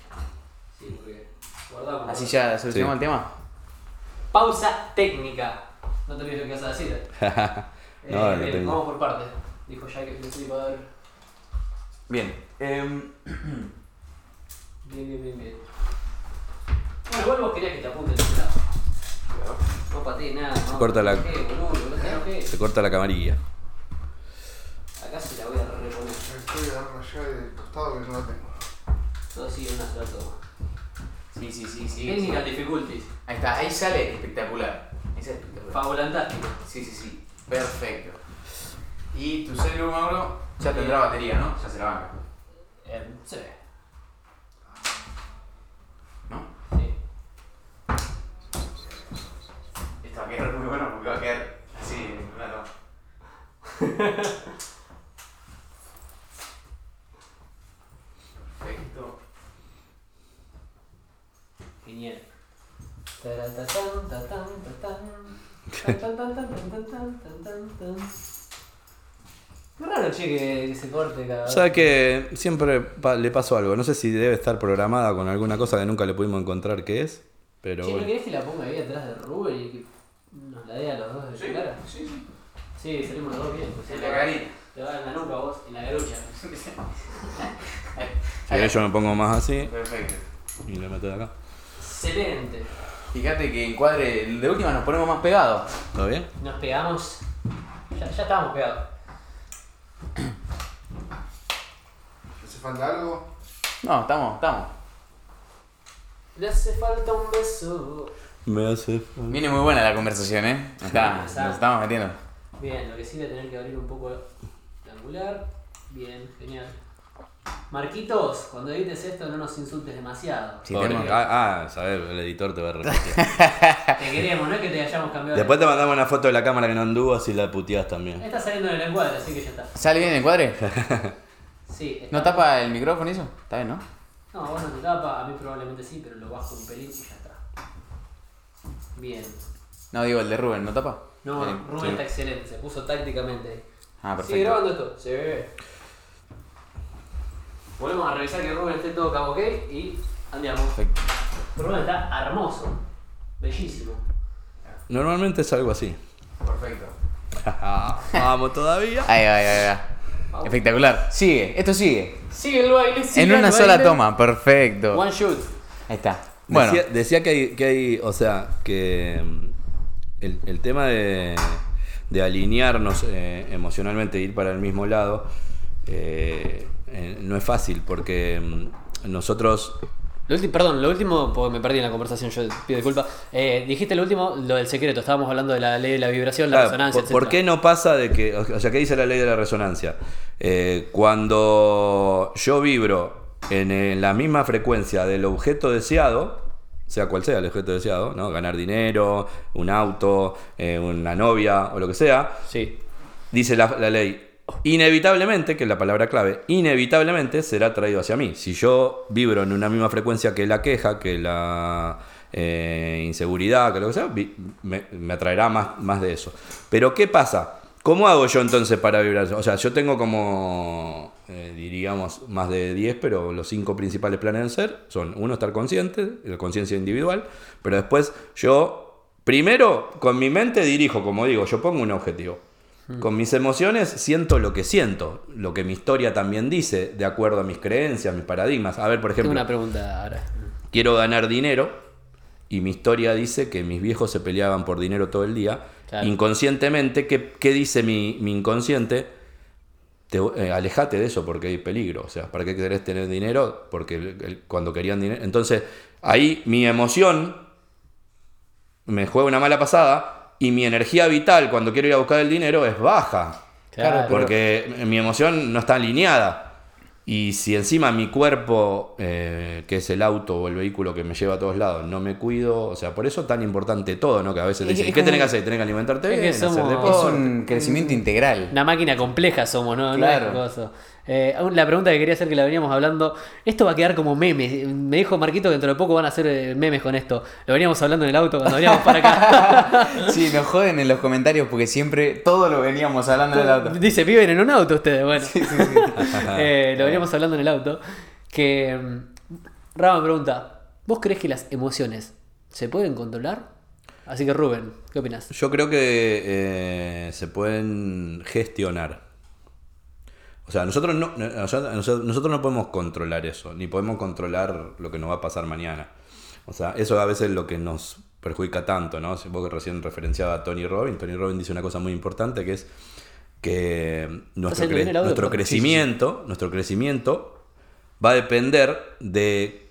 Sí, porque guardamos. Así ya solucionamos Sí. el tema. Pausa técnica. No te olvides lo que vas a decir. <laughs> No, Eh, lo bien, tengo. Vamos por partes. Dijo ya que a dar. Bien. em, Bien, bien, bien, bien. Bueno, igual vos querías que te apunte el lado. No patees nada, no. corta la- No te enojes, no te enojes. Se corta la camarilla. Acá se la voy a reponer. Estoy agarrando la llave del costado que no la tengo. Todo sigue una sola toma. Sí, sí, sí, sí. Technical difficulties. Ahí está, ahí sale espectacular. Ese es espectacular. Fabulantástico. Sí, sí, sí. Perfecto. Y tu celu, Mauro, ya tendrá batería, ¿no? Ya se la banca. Eh, sí. Corte cada vez. Sabe que siempre pa- le pasó algo. No sé si debe estar programada con alguna cosa que nunca le pudimos encontrar qué es. Pero Che, ¿no querés que la ponga ahí atrás de Rubén y que nos la dé a los dos de su cara? sí, sí. Sí, salimos los dos bien. Pues En te la carita. Te va en la nuca vos, en la garucha. Si yo me pongo más así Perfecto. y le meto de acá. Excelente. Fíjate que encuadre, de última nos ponemos más pegados. ¿Todo bien? Nos pegamos. Ya, ya estábamos pegados. ¿Hace falta algo? No, estamos, estamos. Le hace falta un beso. Me hace. Viene muy buena la conversación, ¿eh? Está, <laughs> nos estamos metiendo. Bien, lo que sí voy a tener que abrir un poco el angular. Bien, genial. Marquitos, cuando edites esto no nos insultes demasiado. Sí, Pobre. tenemos- Ah, ah, sabes, el editor te va a repetir. <laughs> Te queremos, no es que te hayamos cambiado. de- Después te mandamos una foto de la cámara que no anduvo, así la puteás también. Está saliendo del encuadre, así que ya está. ¿Sale bien el encuadre? <laughs> Sí. está- ¿No tapa el micrófono eso? Está bien, ¿no? No, vos no te tapa, a mí probablemente sí, pero lo bajo un pelín y ya está. Bien. No, digo el de Rubén, ¿no tapa? No, Bien. Rubén sí. está excelente, se puso tácticamente ahí. Ah, ¿Sigue perfecto. grabando esto? Sí. Volvemos a revisar que Rubén esté todo cabo ok y andiamo. Perfecto. Rubén está hermoso, bellísimo. Normalmente es algo así. Perfecto. <laughs> Vamos todavía. Ahí va, ahí va, ahí va. Espectacular. Sigue, esto sigue. Sigue el baile, sigue En el una sola baile. toma, perfecto. One shoot. Ahí está. Bueno, Decía, decía que, hay, que hay, o sea, que mm, el, el tema de, de alinearnos eh, emocionalmente, ir para el mismo lado, eh, eh, no es fácil porque mm, nosotros Lo ulti- perdón, lo último, porque me perdí en la conversación, yo pido disculpas. Eh, dijiste lo último, lo del secreto, estábamos hablando de la ley de la vibración, la Claro, resonancia, por, por qué no pasa de que, o sea, ¿qué dice la ley de la resonancia? Eh, cuando yo vibro en, la misma frecuencia del objeto deseado, sea cual sea el objeto deseado, ¿no? Ganar dinero, un auto, eh, una novia o lo que sea, Sí. dice la, la ley, inevitablemente, que es la palabra clave, inevitablemente será traído hacia mí. Si yo vibro en una misma frecuencia que la queja, que la eh, inseguridad, que lo que sea, me atraerá más, más de eso. Pero ¿qué pasa? ¿Cómo hago yo entonces para vibrar? O sea, yo tengo como, eh, diríamos, más de 10, pero los cinco principales planes del ser son, uno, estar consciente, la conciencia individual, pero después yo, primero, con mi mente dirijo, como digo, yo pongo un objetivo. Con mis emociones siento lo que siento, lo que mi historia también dice, de acuerdo a mis creencias, mis paradigmas. A ver, por Tengo ejemplo, una pregunta ahora. quiero ganar dinero y mi historia dice que mis viejos se peleaban por dinero todo el día. Claro. Inconscientemente, ¿qué, qué dice mi, mi inconsciente? Te- eh, alejate de eso porque hay peligro. O sea, ¿para qué querés tener dinero? Porque el- el- cuando querían dinero. Entonces, ahí mi emoción me juega una mala pasada y mi energía vital cuando quiero ir a buscar el dinero es baja. Claro, pero- Porque mi emoción no está alineada. Y si encima mi cuerpo, eh, que es el auto o el vehículo que me lleva a todos lados, no me cuido, o sea, por eso tan importante todo, ¿no? Que a veces te Es- dicen, es ¿qué tenés que hacer? Tenés que alimentarte Es que bien, hacer Es un crecimiento integral. Una máquina compleja somos, ¿no? No Claro. es cosa. Eh, la pregunta que quería hacer que la veníamos hablando, esto va a quedar como meme. Me dijo Marquito que dentro de poco van a hacer eh, memes con esto. Lo veníamos hablando en el auto cuando veníamos para acá. <laughs> Sí, nos joden en los comentarios porque siempre todo lo veníamos hablando en el auto. <laughs> Dice, viven en un auto ustedes. Bueno, <laughs> Eh, lo veníamos hablando en el auto. Que mm, Rama pregunta, ¿vos crees que las emociones se pueden controlar? Así que Rubén, ¿qué opinas? Yo creo que eh, se pueden gestionar. O sea, nosotros no, nosotros, nosotros no podemos controlar eso, ni podemos controlar lo que nos va a pasar mañana. O sea, eso a veces es lo que nos perjudica tanto, ¿no? Si Vos que recién referenciaba a Tony Robbins, Tony Robbins dice una cosa muy importante que es que nuestro, cre- audio, crecimiento, nuestro crecimiento va a depender de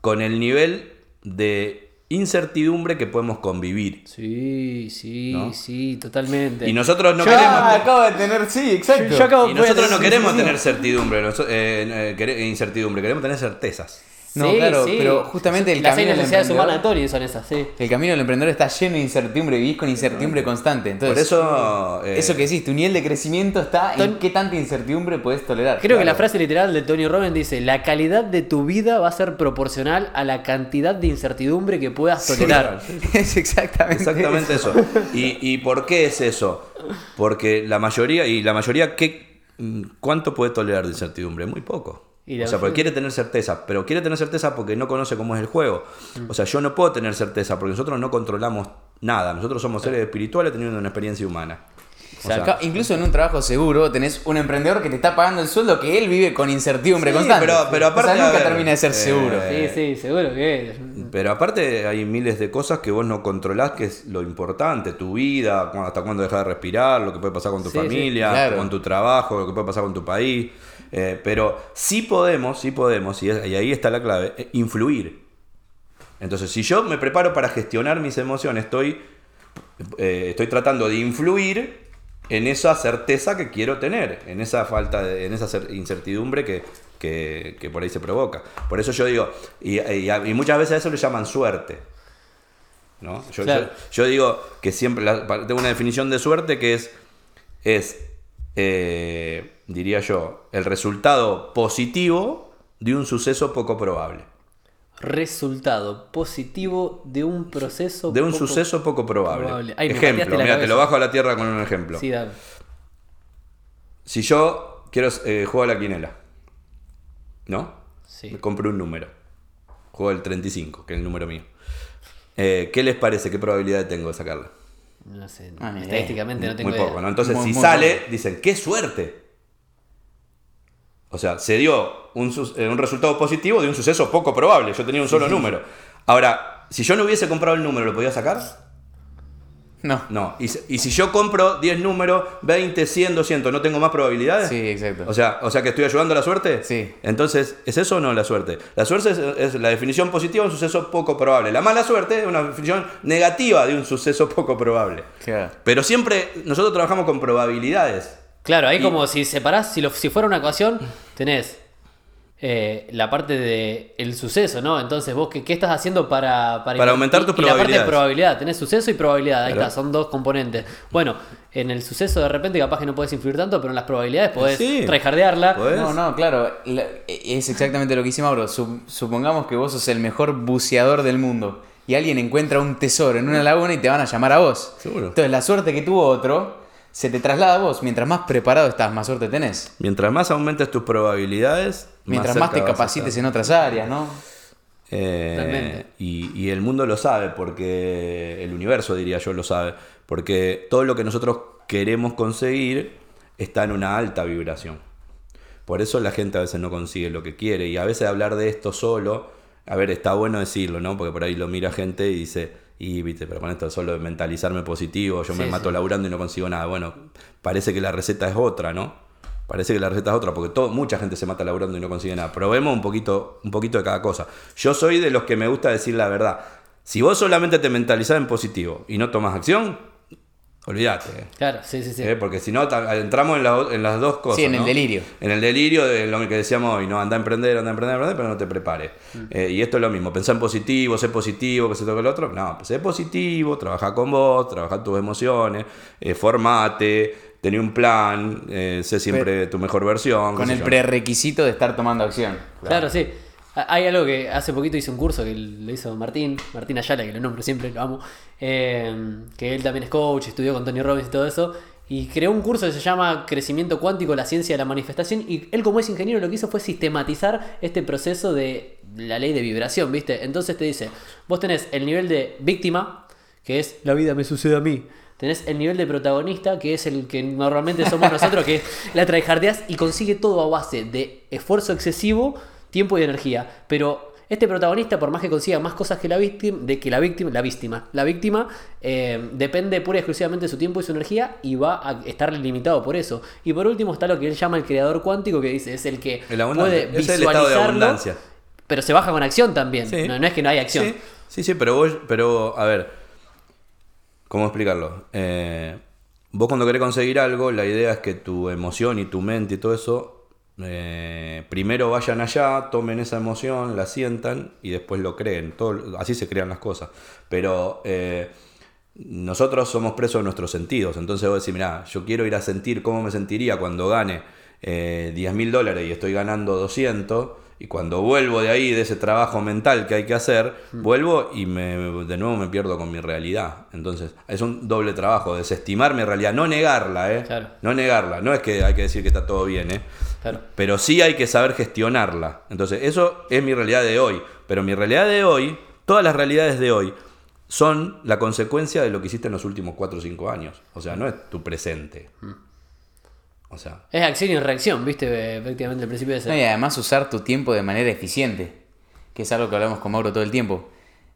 con el nivel de incertidumbre que podemos convivir. Sí, sí, ¿No? sí, totalmente. Y nosotros no Yo- queremos Ah, acabo de tener, sí, exacto. Yo acabo- y nosotros no queremos sí, sí. tener certidumbre, noso- eh, eh, incertidumbre, queremos tener certezas. No, Sí, claro, sí. pero justamente el Las camino del necesidades humanas de Tony son esas, sí. El camino del emprendedor está lleno de incertidumbre, vivís con incertidumbre constante. Entonces, Por eso. eh, eso que decís, tu nivel de crecimiento está en qué tanta incertidumbre puedes tolerar. Creo que la frase literal de Tony Robbins dice, la calidad de tu vida va a ser proporcional a la cantidad de incertidumbre que puedas tolerar. <laughs> es exactamente, Exactamente eso. ¿Y, y por qué es eso? Porque la mayoría, y la mayoría, ¿qué, mm, ¿cuánto puede tolerar de incertidumbre? Muy poco. Y O sea, porque quiere tener certeza, pero quiere tener certeza porque no conoce cómo es el juego. O sea, yo no puedo tener certeza porque nosotros no controlamos nada. Nosotros somos seres espirituales teniendo una experiencia humana. O sea, Acá, incluso en un trabajo seguro tenés un emprendedor que te está pagando el sueldo que él vive con incertidumbre Sí, constante. pero- pero aparte, o sea, nunca ver, termina de ser eh, seguro. Sí, sí, seguro que es. Pero aparte hay miles de cosas que vos no controlás, que es lo importante, tu vida, hasta cuándo dejas de respirar, lo que puede pasar con tu Sí, sí, familia, claro. con tu trabajo, lo que puede pasar con tu país. Eh, pero sí podemos, sí podemos, y, es- y ahí está la clave, eh, influir. Entonces, si yo me preparo para gestionar mis emociones, estoy, eh, estoy tratando de influir en esa certeza que quiero tener, en esa falta de, en esa cer- incertidumbre que, que- que por ahí se provoca. Por eso yo digo, y, y- y muchas veces a eso le llaman suerte. ¿no? Yo, Claro. yo- yo digo que siempre la- tengo una definición de suerte que es, es eh, diría yo, el resultado positivo de un suceso poco probable. Resultado positivo de un proceso. De un poco- suceso poco probable. Ay, ejemplo, mira, te lo bajo a la tierra con un ejemplo. Sí. Si yo quiero eh, juego a la quinela, ¿no? Sí. Me compro un número. Juego el 35, que es el número mío. Eh, ¿Qué les parece? ¿Qué probabilidad tengo de sacarla? No sé, Ah, idea. estadísticamente no tengo Muy idea. poco, ¿no? Entonces, Muy, si muy sale, dicen, ¡qué suerte! O sea, se dio un, eh, un resultado positivo de un suceso poco probable. Yo tenía un solo número. Ahora, si yo no hubiese comprado el número, ¿lo podía sacar? No. No. Y, si- y si yo compro 10 números, 20, 100, 200, ¿no tengo más probabilidades? Sí, exacto. O sea, o sea que estoy ayudando a la suerte. Sí. Entonces, ¿es eso o no la suerte? La suerte es, es la definición positiva de un suceso poco probable. La mala suerte es una definición negativa de un suceso <laughs> poco probable. Claro. Pero siempre nosotros trabajamos con probabilidades. Claro, ahí Y- como si separás, si, lo- si fuera una ecuación, tenés eh, la parte de el suceso, ¿no? Entonces, vos, ¿qué, qué estás haciendo para... Para aumentar tus y la parte de probabilidades. probabilidad, tenés suceso y probabilidad, ahí Claro. está, son dos componentes. Bueno, en el suceso de repente capaz que no puedes influir tanto, pero en las probabilidades podés Sí. No, no, claro, la- es exactamente lo que dice Mauro. Sup- supongamos que vos sos el mejor buceador del mundo y alguien encuentra un tesoro en una laguna y te van a llamar a vos. Seguro. Entonces la suerte que tuvo otro se te traslada a vos. Mientras más preparado estás, más suerte tenés. Mientras más aumentes tus probabilidades, Mientras más, te capacites en otras áreas, ¿no? Eh, Totalmente. y, y el mundo lo sabe, porque el universo, diría yo, lo sabe, porque todo lo que nosotros queremos conseguir está en una alta vibración. Por eso la gente a veces no consigue lo que quiere y a veces hablar de esto solo, a ver, está bueno decirlo, ¿no? Porque por ahí lo mira gente y dice, y viste, pero con esto solo de mentalizarme positivo, yo me mato sí. laburando y no consigo nada. Bueno, parece que la receta es otra, ¿no? Parece que la receta es otra, porque todo, mucha gente se mata laburando y no consigue nada. Probemos un poquito, un poquito de cada cosa. Yo soy de los que me gusta decir la verdad. Si vos solamente te mentalizás en positivo y no tomas acción, olvídate. Claro, sí, sí, sí. ¿eh? Porque si no, entramos en, la- en las dos cosas. Sí, en el ¿no? delirio. En el delirio de lo que decíamos hoy, ¿no? Anda a emprender, anda a emprender, emprender, pero no te prepares. Eh, y esto es lo mismo, pensar en positivo, ser positivo, que se toque el otro. No, pues sé positivo, trabaja con vos, trabaja tus emociones, eh, formate, tené un plan, eh, sé siempre tu mejor versión. Con el yo. prerequisito de estar tomando acción. Claro, sí. Ha- Hay algo que hace poquito hice un curso que lo hizo Martín, Martín Ayala, que lo nombro siempre, lo amo, eh, que él también es coach, estudió con Tony Robbins y todo eso, y creó un curso que se llama Crecimiento Cuántico, la ciencia de la manifestación, y él como es ingeniero lo que hizo fue sistematizar este proceso de la ley de vibración, ¿viste? Entonces te dice, vos tenés el nivel de víctima, que es la vida me sucede a mí. Tenés el nivel de protagonista, que es el que normalmente somos nosotros, que la tryhardeas y consigue todo a base de esfuerzo excesivo, tiempo y energía. Pero este protagonista, por más que consiga más cosas que la víctima, de que la víctima, la víctima, la víctima eh, depende pura y exclusivamente de su tiempo y su energía y va a estar limitado por eso. Y por último está lo que él llama el creador cuántico, que dice es el que puede Es el estado de visualizarlo, abundancia. pero se baja con acción también. Sí. No, no es que no hay acción. Sí, sí, sí, pero vos, pero a ver, ¿cómo explicarlo? Eh, vos cuando querés conseguir algo, la idea es que tu emoción y tu mente y todo eso, eh, primero vayan allá, tomen esa emoción, la sientan y después lo creen. Todo, así se crean las cosas. Pero eh, nosotros somos presos de nuestros sentidos. Entonces vos decís, mira, yo quiero ir a sentir cómo me sentiría cuando gane eh, 10 mil dólares y estoy ganando 200. Y cuando vuelvo de ahí, de ese trabajo mental que hay que hacer, vuelvo y me, de nuevo me pierdo con mi realidad. Entonces, es un doble trabajo, desestimar mi realidad, no negarla, ¿eh? Claro. No negarla, no es que hay que decir que está todo bien, ¿eh? Claro. Pero sí hay que saber gestionarla. Entonces, eso es mi realidad de hoy. Pero mi realidad de hoy, todas las realidades de hoy, son la consecuencia de lo que hiciste en los últimos 4 o 5 años. O sea, no es tu presente. O sea, Es acción y reacción, ¿viste? Eh, Efectivamente, el principio de No, y ese. además usar tu tiempo de manera eficiente, que es algo que hablamos con Mauro todo el tiempo.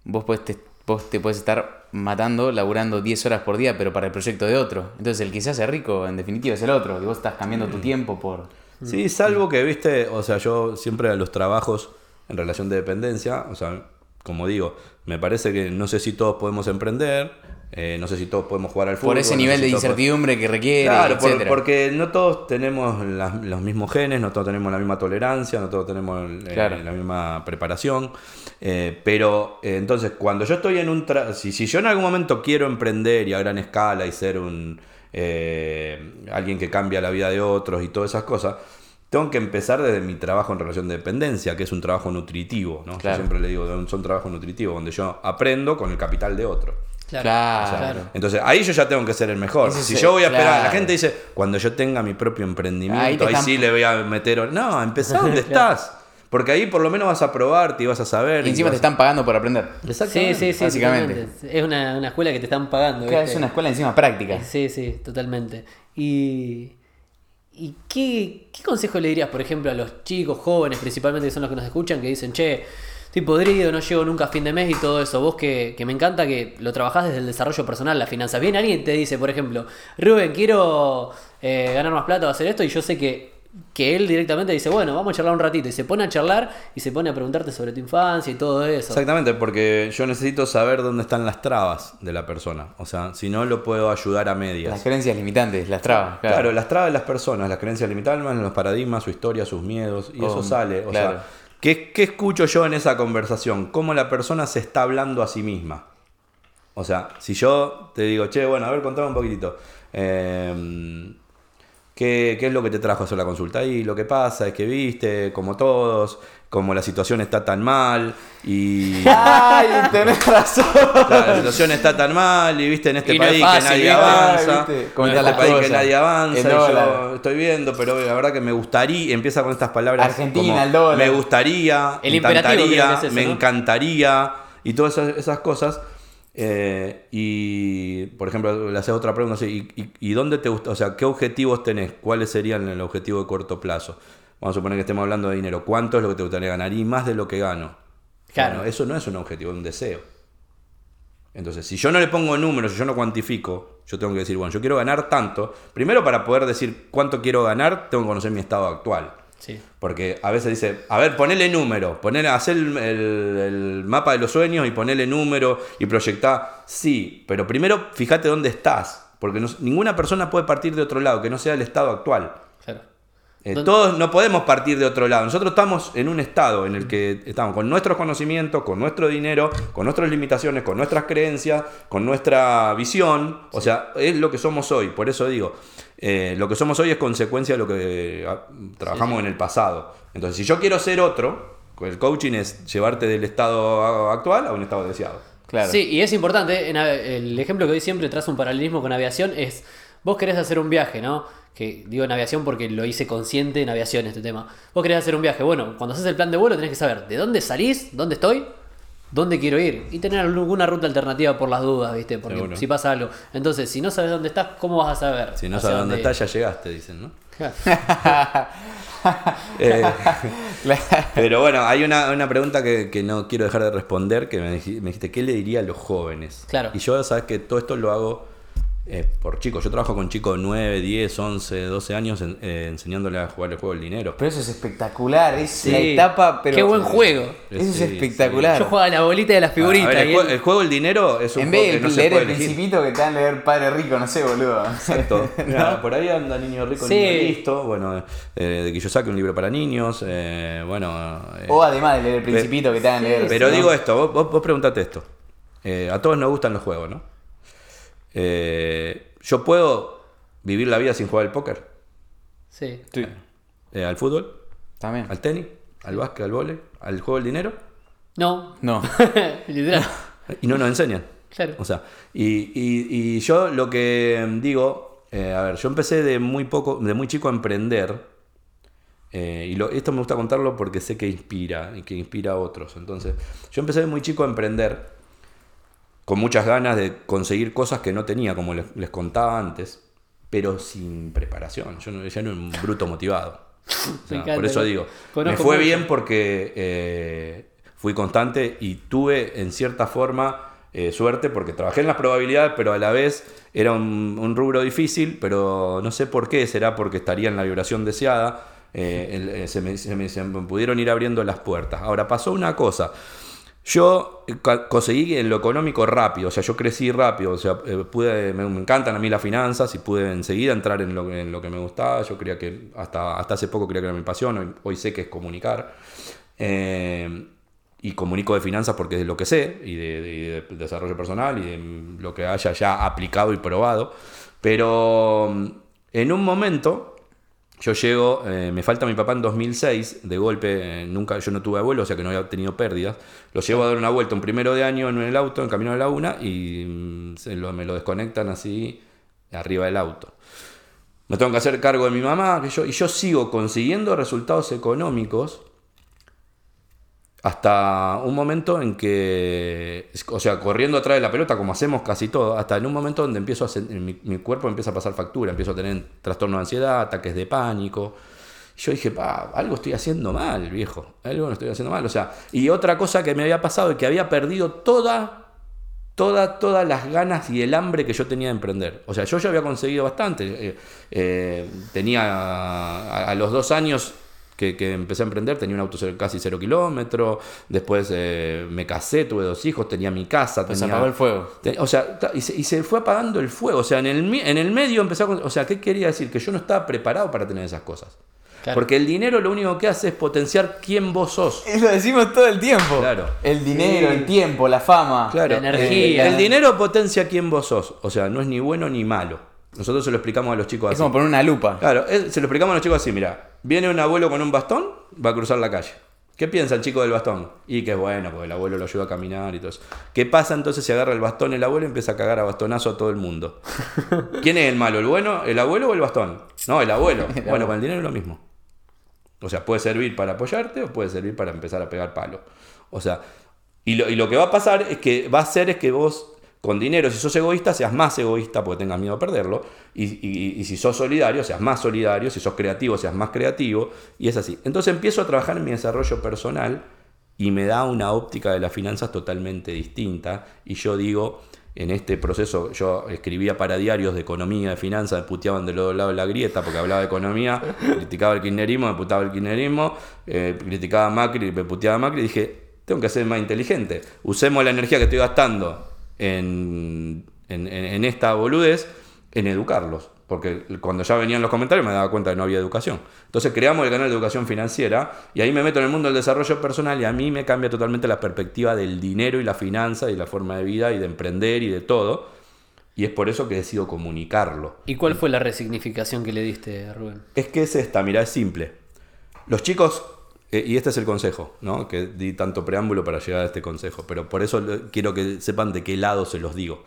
Vos, podés te, vos te puedes estar matando, laburando 10 horas por día, pero para el proyecto de otro. Entonces el que se hace rico, en definitiva, es el otro, y vos estás cambiando tu tiempo por... Sí, salvo que, viste, o sea, yo siempre a los trabajos en relación de dependencia, o sea, como digo, me parece que no sé si todos podemos emprender, eh, no sé si todos podemos jugar al fútbol. Por ese no sé nivel si de podemos- incertidumbre que requiere, Claro, por- porque no todos tenemos los mismos genes, no todos tenemos la misma tolerancia, no todos tenemos eh, Claro. la misma preparación. eh, pero entonces, cuando yo estoy en un... tra- si, si yo en algún momento quiero emprender y a gran escala y ser un eh, alguien que cambia la vida de otros y todas esas cosas, tengo que empezar desde mi trabajo en relación de dependencia, que es un trabajo nutritivo. ¿no? Yo siempre le digo, son trabajos nutritivos, donde yo aprendo con el capital de otro. Claro. Claro. Claro. Entonces ahí yo ya tengo que ser el mejor. Ese si es yo voy a esperar, la gente dice, cuando yo tenga mi propio emprendimiento, Ahí ahí, te están- sí le voy a meter. No, empezá donde <laughs> estás. Porque ahí por lo menos vas a probarte y vas a saber. Y encima te vas- están pagando por aprender. Sí, Exactamente. sí, sí. básicamente. totalmente. Es una, una escuela que te están pagando. Claro, ¿viste? es una escuela encima práctica. Sí, sí, totalmente. Y, y qué, qué consejo le dirías, por ejemplo, a los chicos, jóvenes, principalmente que son los que nos escuchan, que dicen, che, estoy podrido, no llego nunca a fin de mes y todo eso? Vos que, que me encanta que lo trabajás desde el desarrollo personal, las finanzas. Viene alguien y te dice, por ejemplo, Rubén, quiero eh, ganar más plata o hacer esto, y yo sé que que él directamente dice, bueno, vamos a charlar un ratito. Y se pone a charlar y se pone a preguntarte sobre tu infancia y todo eso. Exactamente, porque yo necesito saber dónde están las trabas de la persona. O sea, si no lo puedo ayudar a medias. Las creencias limitantes, las trabas. Claro. Claro. las trabas de las personas, las creencias limitantes, los paradigmas, su historia, sus miedos, y eso Oh, sale. O claro. sea, ¿qué, escucho yo en esa conversación? ¿Cómo la persona se está hablando a sí misma? O sea, si yo te digo, che, bueno, a ver, contame un poquitito. eh, ¿qué, qué es lo que te trajo a hacer la consulta? Y lo que pasa es que viste, como todos, como la situación está tan mal y... <laughs> Ay, tenés razón. La situación está tan mal y viste en este no país fácil, que nadie ¿viste? avanza. En este país que nadie avanza y yo estoy viendo, pero la verdad que me gustaría, empieza con estas palabras Argentina, como el dólar. me gustaría, El me imperativo encantaría, que es eso, me ¿no? encantaría y todas esas, esas cosas. Eh, y por ejemplo, le haces otra pregunta, así, ¿y, y, y dónde te gusta? O sea, ¿qué objetivos tenés? ¿Cuáles serían el objetivo de corto plazo? Vamos a suponer que estemos hablando de dinero. ¿Cuánto es lo que te gustaría ganar? Y más de lo que gano. Claro. Bueno, eso no es un objetivo, es un deseo. Entonces, si yo no le pongo números, si yo no cuantifico, yo tengo que decir, bueno, yo quiero ganar tanto. Primero, para poder decir cuánto quiero ganar, tengo que conocer mi estado actual. Sí. Porque a veces dice, a ver, ponele número, ponele, hacer el, el- el mapa de los sueños y ponele número y proyectar. Sí, pero primero fíjate dónde estás. Porque no- ninguna persona puede partir de otro lado que no sea el estado actual. Claro. Eh, ¿Dónde- todos no podemos partir de otro lado. Nosotros estamos en un estado en el que estamos con nuestros conocimientos, con nuestro dinero, con nuestras limitaciones, con nuestras creencias, con nuestra visión. O sea, es lo que somos hoy. Por eso digo, eh, lo que somos hoy es consecuencia de lo que ah, trabajamos en el pasado. Entonces, si yo quiero ser otro, el coaching es llevarte del estado actual a un estado deseado. Claro. Sí, y es importante, en el ejemplo que doy siempre trazo un paralelismo con aviación es, vos querés hacer un viaje, ¿no? Que digo en aviación porque lo hice consciente en aviación este tema. Vos querés hacer un viaje, bueno, cuando haces el plan de vuelo tenés que saber de dónde salís, dónde estoy, dónde quiero ir y tener alguna ruta alternativa por las dudas, ¿viste? Porque Seguro. si pasa algo. Entonces, si no sabes dónde estás, ¿cómo vas a saber? Si no sabes dónde estás, ya llegaste, dicen, ¿no? <laughs> Eh, <laughs> Pero bueno, hay una, una pregunta que, que no quiero dejar de responder, que me dijiste, ¿qué le diría a los jóvenes? Claro. Y yo, sabes que todo esto lo hago eh, por chicos. Yo trabajo con chicos de 9, 10, 11, 12 años en- eh, enseñándole a jugar el juego del dinero. Pero eso es espectacular, es Sí. la etapa, pero... Qué buen juego. Eso es Sí, espectacular. Yo jugaba la bolita de las figuritas. ver, el, él- el juego del dinero es un En juego vez que de se leer puede el elegir. principito que te dan a leer Padre Rico, no sé, boludo. Exacto. <laughs> Mira, Por ahí anda Niño Rico, Sí. Niño Listo. Bueno, eh, de que yo saque un libro para niños. eh, bueno, eh, O además de leer el principito que te dan a leer. Pero ¿no? digo esto, vos, vos, vos preguntate esto. Eh, a todos nos gustan los juegos, ¿no? Eh, ¿Yo puedo vivir la vida sin jugar al póker? Sí. Sí, Eh, ¿Al fútbol? también. ¿Al tenis? ¿Al básquet? ¿Al vóley? ¿Al juego del dinero? No. No. <laughs> Literal. Y no nos enseñan. Claro. O sea, y, y- y yo lo que digo, eh, a ver, yo empecé de muy poco, de muy chico a emprender. eh, y lo- esto me gusta contarlo porque sé que inspira y que inspira a otros. Entonces, yo empecé de muy chico a emprender con muchas ganas de conseguir cosas que no tenía, como les, les contaba antes, pero sin preparación. Yo no, era un bruto motivado. <laughs> O sea, encanta, por eso digo, Conozco me fue mucho. bien porque eh, fui constante y tuve en cierta forma eh, suerte porque trabajé en las probabilidades, pero a la vez era un, un rubro difícil, pero no sé por qué, será porque estaría en la vibración deseada. eh, el- se, me, se me- se me pudieron ir abriendo las puertas. Ahora pasó una cosa. Yo eh, conseguí en lo económico rápido, o sea, yo crecí rápido, o sea, eh, pude, me, encantan a mí las finanzas y pude enseguida entrar en lo, en lo que me gustaba. Yo creía que hasta, hasta hace poco creía que era mi pasión, hoy, sé que es comunicar. Eh, y comunico de finanzas porque es lo que sé y de, de- y de desarrollo personal y de lo que haya ya aplicado y probado. Pero mm, en un momento yo llego, eh, me falta mi papá en 2006, de golpe, eh, nunca, yo no tuve abuelo, o sea que no había tenido pérdidas. Lo llevo a dar una vuelta un primero de año en el auto, en camino a la una, y mm, se lo- me lo desconectan así arriba del auto. Me tengo que hacer cargo de mi mamá, y yo sigo consiguiendo resultados económicos hasta un momento en que, o sea, corriendo atrás de la pelota, como hacemos casi todo, hasta en un momento donde empiezo a mi, mi cuerpo empieza a pasar factura, empiezo a tener trastorno de ansiedad, ataques de pánico. Yo dije, pa, algo estoy haciendo mal, viejo, algo no estoy haciendo mal. O sea, y otra cosa que me había pasado es que había perdido toda toda, todas las ganas y el hambre que yo tenía de emprender. O sea, yo ya había conseguido bastante. eh, eh, tenía a los dos años que, que empecé a emprender, tenía un auto casi cero kilómetros, después eh, me casé, tuve dos hijos, tenía mi casa, Pues se tenía... apagó el fuego. O sea, y se, y se fue apagando el fuego. O sea, en el, en el medio empezó a... con- O sea, ¿qué quería decir? Que yo no estaba preparado para tener esas cosas. Claro. Porque el dinero lo único que hace es potenciar quién vos sos. <laughs> Lo decimos todo el tiempo. Claro. El dinero, el tiempo, la fama. Claro, La energía. eh, el dinero potencia quién vos sos. O sea, no es ni bueno ni malo. Nosotros se lo explicamos a los chicos Es así. como poner una lupa. Claro, es- se lo explicamos a los chicos así, mira, viene un abuelo con un bastón, va a cruzar la calle. ¿Qué piensa el chico del bastón? Y que es bueno, porque el abuelo lo ayuda a caminar y todo eso. ¿Qué pasa entonces si agarra el bastón el abuelo y empieza a cagar a bastonazo a todo el mundo? <laughs> ¿Quién es el malo? ¿El bueno? ¿El abuelo o el bastón? No, el abuelo. <laughs> Bueno, con el dinero es lo mismo. O sea, puede servir para apoyarte o puede servir para empezar a pegar palo. O sea, y lo, y lo que va a pasar es que va a hacer es que vos, con dinero, si sos egoísta, seas más egoísta porque tengas miedo a perderlo. Y, y- y si sos solidario, seas más solidario. Si sos creativo, seas más creativo. Y es así. Entonces empiezo a trabajar en mi desarrollo personal y me da una óptica de las finanzas totalmente distinta. Y yo digo, en este proceso, yo escribía para diarios de economía, de finanzas, me puteaban de los dos lados de la grieta porque hablaba de economía, <laughs> criticaba el kirchnerismo, me puteaba el kirchnerismo, eh, criticaba Macri, me puteaba Macri, y dije, tengo que ser más inteligente. Usemos la energía que estoy gastando en, en, en- en esta boludez en educarlos. Porque cuando ya venían los comentarios me daba cuenta que no había educación. Entonces creamos el canal de educación financiera y ahí me meto en el mundo del desarrollo personal y a mí me cambia totalmente la perspectiva del dinero y la finanza y la forma de vida y de emprender y de todo. Y es por eso que decido comunicarlo. ¿Y cuál fue la resignificación que le diste, Rubén? Es que es esta, mira, es simple. Los chicos, y este es el consejo, ¿no? Que di tanto preámbulo para llegar a este consejo, pero por eso quiero que sepan de qué lado se los digo.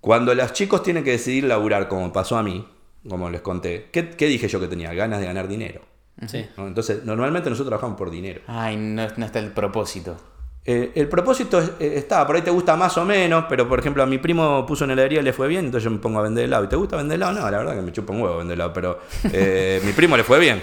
Cuando los chicos tienen que decidir laburar, como pasó a mí, como les conté, ¿qué, qué dije yo que tenía? Ganas de ganar dinero. Sí. ¿no? Entonces, normalmente nosotros trabajamos por dinero. Ay, no, no está el propósito. Eh, el propósito es- eh, está, por ahí te gusta más o menos, pero por ejemplo a mi primo puso una heladería y le fue bien, entonces yo me pongo a vender helado. ¿Y te gusta vender helado? No, la verdad que me chupa un huevo vender helado, pero eh, mi primo le fue bien.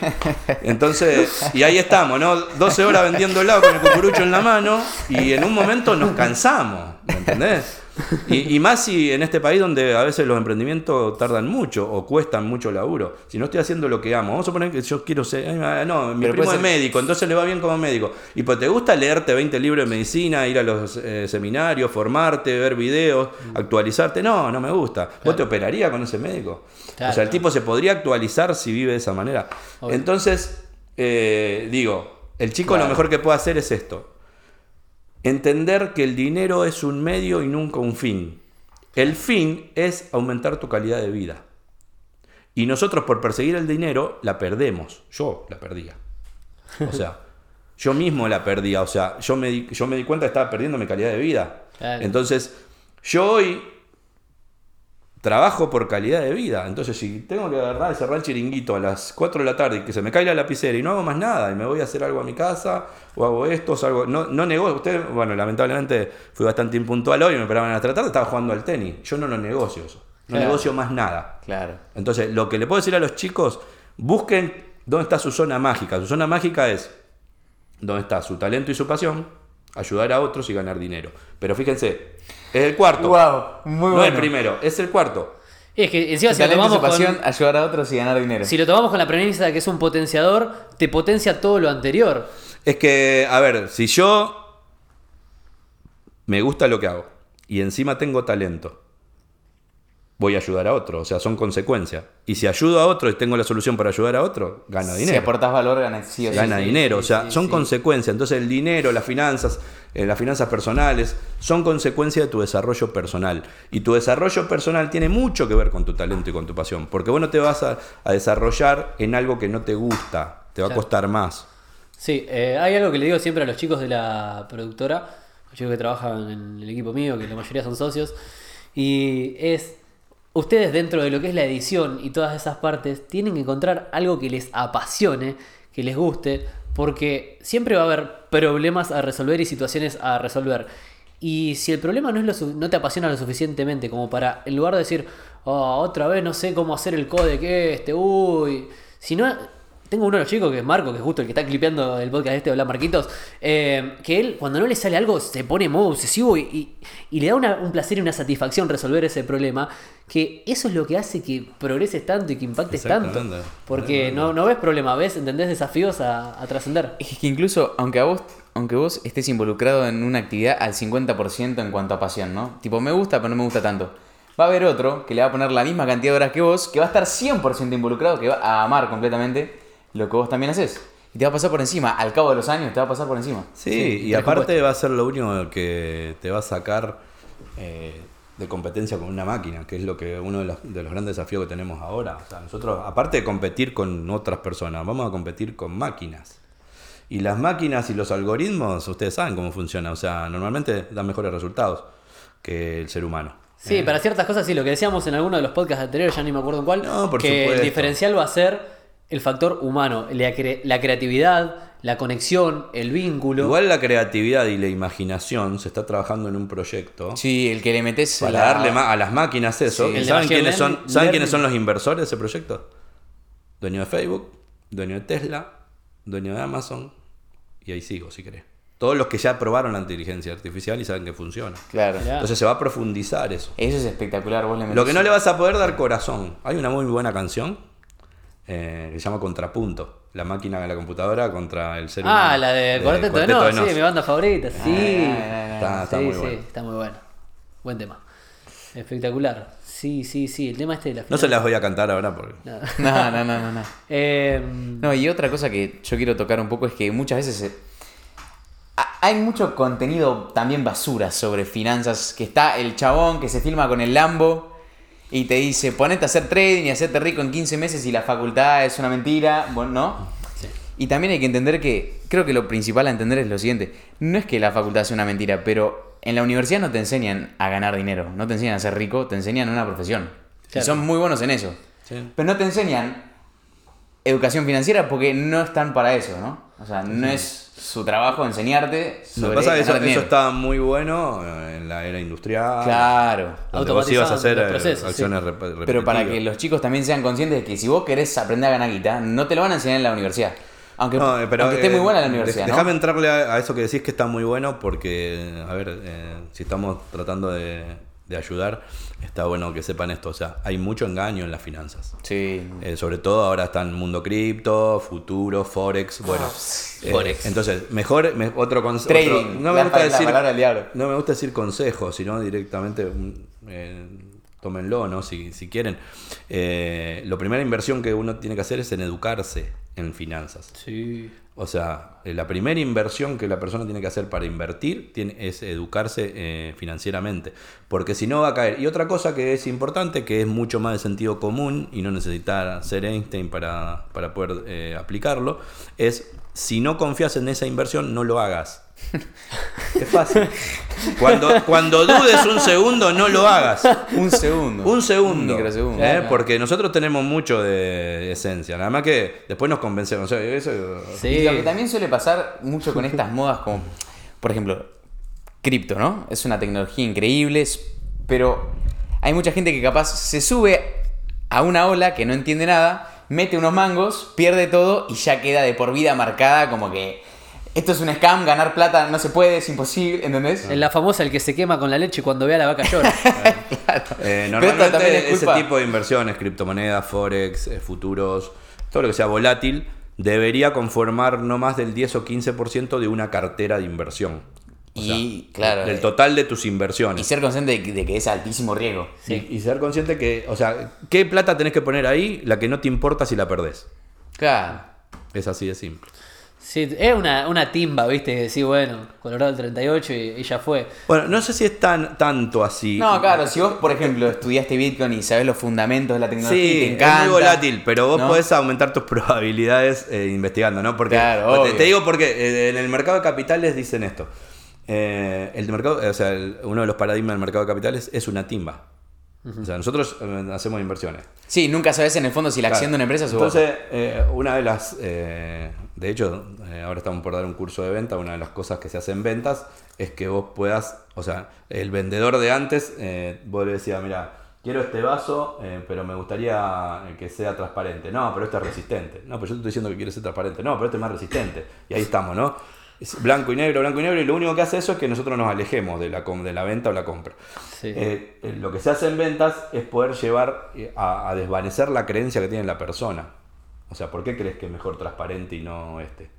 Entonces, y ahí estamos, ¿no? 12 horas vendiendo helado con el cucurucho en la mano y en un momento nos cansamos, ¿me entendés? Y, y más si en este país donde a veces los emprendimientos tardan mucho o cuestan mucho laburo. Si no estoy haciendo lo que amo, vamos a suponer que yo quiero ser. ay, No, mi Pero primo es médico, entonces le va bien como médico. Y pues te gusta leerte 20 libros de medicina, ir a los eh, seminarios, formarte, ver videos, actualizarte. No, no me gusta. ¿Vos te operarías con ese médico? Claro. o sea, el tipo se podría actualizar si vive de esa manera. Obvio. Entonces, eh, digo, el chico Claro. lo mejor que puede hacer es esto. Entender que el dinero es un medio y nunca un fin. El fin es aumentar tu calidad de vida. Y nosotros por perseguir el dinero la perdemos. Yo la perdía. O sea, <laughs> yo mismo la perdía. O sea, yo me di, yo me di cuenta que estaba perdiendo mi calidad de vida. Claro. Entonces, yo hoy trabajo por calidad de vida. Entonces, si tengo que agarrar y cerrar el chiringuito a las 4 de la tarde y que se me cae la lapicera y no hago más nada y me voy a hacer algo a mi casa o hago esto, o salgo, no, no negocio. Usted, bueno, lamentablemente fui bastante impuntual hoy, me esperaban a las 3 de la tarde, estaba jugando al tenis. Yo no lo negocio eso. No Claro. negocio más nada. Claro. Entonces, lo que le puedo decir a los chicos, busquen dónde está su zona mágica. Su zona mágica es dónde está su talento y su pasión, ayudar a otros y ganar dinero. Pero fíjense, es el cuarto. Wow, muy no bueno. el primero, es el cuarto. Es que encima si lo, tomamos su pasión, con, ayudar a otros y ganar dinero. si lo tomamos con la premisa de que es un potenciador, te potencia todo lo anterior. Es que, a ver, si yo me gusta lo que hago y encima tengo talento, voy a ayudar a otro. O sea, son consecuencias. Y si ayudo a otro y tengo la solución para ayudar a otro, gano Si dinero. aportas valor, ganas sí o sí. gana sí, dinero. sí, o sea, sí, son sí. consecuencias. Entonces el dinero, las finanzas, eh, las finanzas personales, son consecuencia de tu desarrollo personal. Y tu desarrollo personal tiene mucho que ver con tu talento y con tu pasión. Porque vos no te vas a, a desarrollar en algo que no te gusta. Te va a costar más. Sí, eh, hay algo que le digo siempre a los chicos de la productora, los chicos que trabajan en el equipo mío, que la mayoría son socios, y es, ustedes dentro de lo que es la edición y todas esas partes, tienen que encontrar algo que les apasione, que les guste, porque siempre va a haber problemas a resolver y situaciones a resolver. Y si el problema no, es lo no te apasiona lo suficientemente como para, en lugar de decir, "Oh, otra vez no sé cómo hacer el codec este, uy, si no tengo uno de los chicos que es Marco, que es justo el que está clipeando el podcast este, habla Marquitos, eh, que él cuando no le sale algo se pone modo obsesivo y, y- y le da una- un placer y una satisfacción resolver ese problema, que eso es lo que hace que progreses tanto y que impactes tanto. Porque no, no ves problema, ves, entendés desafíos a, a trascender. Es que incluso, aunque a vos, aunque vos estés involucrado en una actividad al 50% en cuanto a pasión, ¿no? Tipo, me gusta, pero no me gusta tanto. Va a haber otro que le va a poner la misma cantidad de horas que vos, que va a estar 100% involucrado, que va a amar completamente lo que vos también haces. Y te va a pasar por encima, al cabo de los años te va a pasar por encima. Sí, y aparte va a ser lo único que te va a sacar eh, de competencia con una máquina, que es lo que uno de los, de los grandes desafíos que tenemos ahora. O sea, nosotros, aparte de competir con otras personas, vamos a competir con máquinas. Y las máquinas y los algoritmos, ustedes saben cómo funciona. O sea, normalmente dan mejores resultados que el ser humano. Sí, Eh, para ciertas cosas sí, lo que decíamos en alguno de los podcasts anteriores, ya ni me acuerdo en cuál, No, por que el diferencial va a ser el factor humano, la, cre- la creatividad, la conexión, el vínculo. Igual la creatividad y la imaginación se está trabajando en un proyecto Sí, el que le metes para la- darle a las máquinas eso. Sí. ¿Y El de ¿Saben, quiénes son, learning- ¿saben quiénes son los inversores de ese proyecto? Dueño de Facebook, dueño de Tesla, dueño de Amazon, y ahí sigo si querés. Todos los que ya probaron la inteligencia artificial y saben que funciona. Claro. Entonces se va a profundizar eso. Eso es espectacular, vos le. Lo que no le vas a poder dar corazón. Hay una muy buena canción eh, que se llama Contrapunto. La máquina de la computadora contra el ser humano. ah, la de Cuarteto de Nos, sí, mi banda favorita, sí. Está, está sí, muy sí, bueno. está muy bueno. Buen tema. Espectacular. Sí, sí, sí, el tema este de la No se las voy a cantar ahora porque... No, <laughs> no, no, no, no. Eh, No, y otra cosa que yo quiero tocar un poco es que muchas veces se- ha- hay mucho contenido también basura sobre finanzas, que está el chabón que se filma con el Lambo y te dice, ponete a hacer trading y hacerte rico en 15 meses y la facultad es una mentira, bueno, ¿no? Y también hay que entender que, creo que lo principal a entender es lo siguiente, no es que la facultad sea una mentira, pero en la universidad no te enseñan a ganar dinero, no te enseñan a ser rico, te enseñan una profesión. Y son muy buenos en eso. Sí. Pero no te enseñan educación financiera porque no están para eso, ¿no? O sea, no es su trabajo enseñarte Lo sobre que pasa es que eso, eso está muy bueno eh, en la era industrial. Claro. Donde vos ibas a hacer eh, procesos, acciones sí. Pero para que los chicos también sean conscientes de que si vos querés aprender a ganar guita, no te lo van a enseñar en la universidad. Aunque, No, eh, pero, aunque esté eh, muy buena la universidad, ¿no? Déjame entrarle a, a eso que decís que está muy bueno porque, a ver, eh, si estamos tratando de, de ayudar, está bueno que sepan esto. O sea, hay mucho engaño en las finanzas. Sí. Eh, sobre todo ahora está el mundo cripto, futuro, forex, bueno. eh, Forex. entonces, mejor, me- otro consejo. Trading, No me la gusta la decir. palabra del diablo. No me gusta decir consejos, sino directamente. mm, eh, tómenlo, ¿no? Si, si quieren. Eh, la primera inversión que uno tiene que hacer es en educarse en finanzas. sí. O sea, eh, la primera inversión que la persona tiene que hacer para invertir es educarse eh, financieramente. Porque si no va a caer. Y otra cosa que es importante, que es mucho más de sentido común y no necesitar ser Einstein para, para poder eh, aplicarlo, es si no confías en esa inversión, no lo hagas. Es fácil. Cuando, cuando dudes un segundo, no lo hagas. Un segundo. Un segundo. Un. ¿eh? Porque nosotros tenemos mucho de esencia. Nada más que después nos convencemos. O sea, eso- Sí. Y lo que también suele pasar mucho con estas modas como, por ejemplo, cripto, ¿no? Es una tecnología increíble, es- pero hay mucha gente que capaz se sube a una ola que no entiende nada, mete unos mangos, pierde todo y ya queda de por vida marcada como que esto es un scam, ganar plata no se puede, es imposible, ¿entendés? En la famosa, el que se quema con la leche cuando ve a la vaca llora. <laughs> Eh, normalmente es ese tipo de inversiones, criptomonedas, forex, eh, futuros, todo lo que sea volátil, debería conformar no más del 10 o 15% de una cartera de inversión. O Y, sea, claro, Del eh, total de tus Y inversiones. ser consciente de que, de que es altísimo riesgo. Y, y ser consciente que, o sea, ¿qué plata tenés que poner ahí? La que no te importa si la perdés. Claro. Es así de simple. Sí, es una, una timba, ¿viste? Sí, bueno, Colorado el 38 y, y ya fue. Bueno, no sé si es tan tanto así. No, claro, si vos, por ejemplo, estudiaste Bitcoin y sabés los fundamentos de la tecnología, y Sí, te es encanta. muy volátil, pero vos ¿no? podés aumentar tus <laughs> probabilidades eh, investigando, ¿no? Porque Claro, te- obvio. te, digo porque eh, en el mercado de capitales dicen esto. Eh, el mercado, o sea, el- uno de los paradigmas del mercado de capitales es una timba. O sea, nosotros eh, hacemos inversiones. Sí, nunca sabés en el fondo si la acción de una empresa sube. Entonces, eh, una de las. De hecho, eh, ahora estamos por dar un curso de venta. Una de las cosas que se hace en ventas es que vos puedas. O sea, el vendedor de antes, eh, vos le decías, mira, quiero este vaso, eh, pero me gustaría que sea transparente. No, pero este es resistente. No, pero yo te estoy diciendo que quiere ser transparente. No, pero este es más resistente. Y ahí estamos, ¿no? Es blanco y negro, blanco y negro, y lo único que hace eso es que nosotros nos alejemos de la, com- de la venta o la compra. Sí. Eh, lo que se hace en ventas es poder llevar a, a desvanecer la creencia que tiene la persona. O sea, ¿por qué crees que es mejor transparente y no este?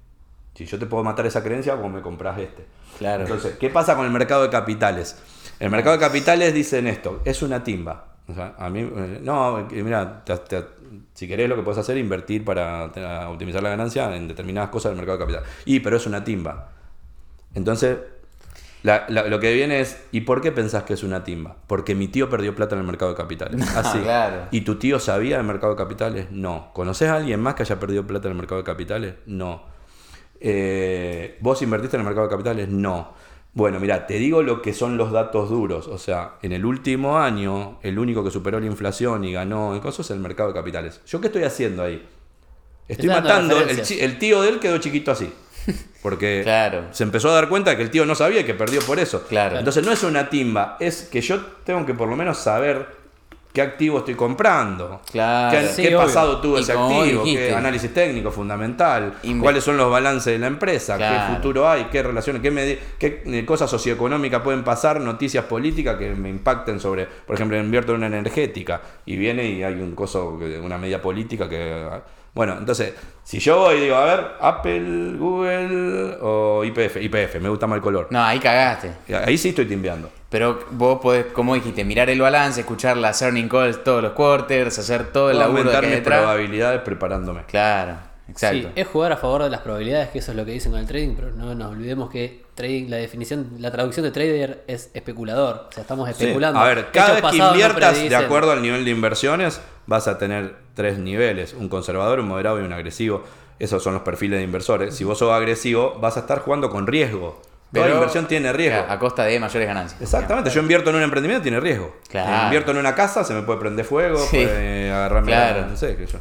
Si yo te puedo matar esa creencia, vos me compras este. Claro. Entonces, ¿qué pasa con el mercado de capitales? El mercado de capitales dicen esto, es una timba. O sea, a mí, eh, no, eh, mira, te- te- si querés lo que puedes hacer es invertir para te- optimizar la ganancia en determinadas cosas del mercado de capital. Y, pero es una timba. Entonces, la- la- lo que viene es, ¿y por qué pensás que es una timba? Porque mi tío perdió plata en el mercado de capitales. <laughs> Así. claro. ¿Y tu tío sabía del mercado de capitales? No. ¿Conoces a alguien más que haya perdido plata en el mercado de capitales? No. Eh, ¿Vos invertiste en el mercado de capitales? No. Bueno, mira, te digo lo que son los datos duros. O sea, en el último año, el único que superó la inflación y ganó cosas es el mercado de capitales. ¿Yo qué estoy haciendo ahí? Estoy matando. El tío de él quedó chiquito así. Porque Claro. se empezó a dar cuenta que el tío no sabía y que perdió por eso. Claro. Entonces no es una timba, es que yo tengo que por lo menos saber qué activo estoy comprando. Claro. ¿Qué, Sí, qué obvio. pasado tuvo ese activo? dijiste. ¿Qué análisis técnico fundamental? Inve- ¿Cuáles son los balances de la empresa? Claro. ¿Qué futuro hay? ¿Qué relaciones? ¿Qué, qué eh, cosas socioeconómicas pueden pasar? Noticias políticas que me impacten sobre, por ejemplo, invierto en una energética y viene y hay un coso, que- una medida política que... Bueno, entonces, si yo voy y digo, a ver, Apple, Google o IPF, IPF, me gusta más el color. No, ahí cagaste. Ahí sí estoy timbeando. Pero vos podés, como dijiste, mirar el balance, escuchar las earning calls todos los quarters, hacer todo el Puedo laburo de aumentar que mis detrás. probabilidades preparándome. Claro, exacto. Sí, es jugar a favor de las probabilidades, que eso es lo que dicen con el trading, pero no nos olvidemos que trading, la definición, la traducción de trader es especulador. O sea, estamos Sí. especulando. A ver, cada vez que no inviertas de acuerdo al nivel de inversiones, vas a tener tres niveles: un conservador, un moderado y un agresivo. Esos son los perfiles de inversores. Si vos sos agresivo, vas a estar jugando con riesgo. Toda Pero- inversión tiene riesgo. A, costa de mayores ganancias. Exactamente, yo invierto en un emprendimiento, tiene riesgo. Claro. Invierto en una casa, se me puede prender fuego, Sí. puede agarrarme, Claro. no sé, qué sé yo.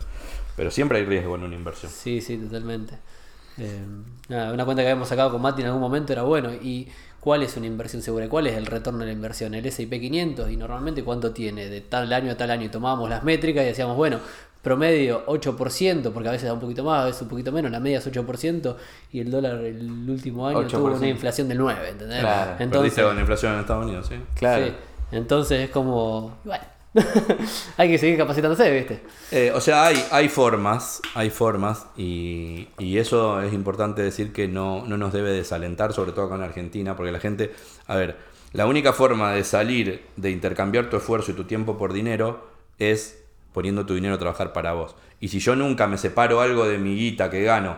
Pero siempre hay riesgo en una inversión. Sí, sí, totalmente. Eh, nada, una cuenta que habíamos sacado con Mati en algún momento era bueno. ¿Y cuál es una inversión segura? ¿Cuál es el retorno de la inversión? El SP 500 y normalmente cuánto tiene de tal año a tal año. Y tomábamos las métricas y decíamos, bueno, promedio 8%, porque a veces da un poquito más, a veces un poquito menos, la media es 8% y el dólar el último año tuvo 8%. una inflación del 9, ¿entendés? Claro. Entonces, con la inflación en Estados Unidos, ¿sí? Claro. sí. Entonces es como, bueno, <laughs> hay que seguir capacitándose, ¿viste? Eh, o sea, hay, hay formas, hay formas, y, y eso es importante decir que no, no nos debe desalentar, sobre todo en Argentina, porque la gente, a ver, la única forma de salir, de intercambiar tu esfuerzo y tu tiempo por dinero, es poniendo tu dinero a trabajar para vos. Y si yo nunca me separo algo de mi guita que gano,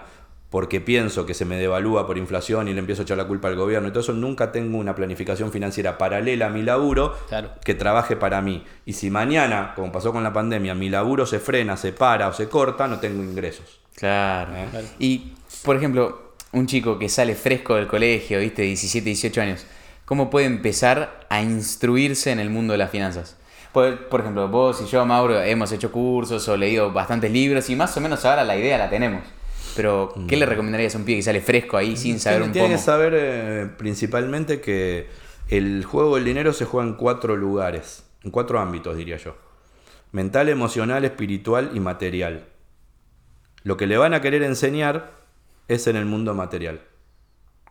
porque pienso que se me devalúa por inflación y le empiezo a echar la culpa al gobierno y todo eso, nunca tengo una planificación financiera paralela a mi laburo Claro. que trabaje para mí. Y si mañana, como pasó con la pandemia, mi laburo se frena, se para o se corta, no tengo ingresos. Claro. Claro. Y, por ejemplo, un chico que sale fresco del colegio, ¿viste? 17, 18 años, ¿cómo puede empezar a instruirse en el mundo de las finanzas? Por, por ejemplo, vos y yo, Mauro, hemos hecho cursos o leído bastantes libros y más o menos ahora la idea la tenemos. Pero, ¿qué le recomendarías a un pibe que sale fresco ahí sin saber Tiene- un tiene poco? que saber eh, principalmente que el juego del dinero se juega en cuatro lugares, en cuatro ámbitos, diría yo. Mental, emocional, espiritual y material. Lo que le van a querer enseñar es en el mundo material.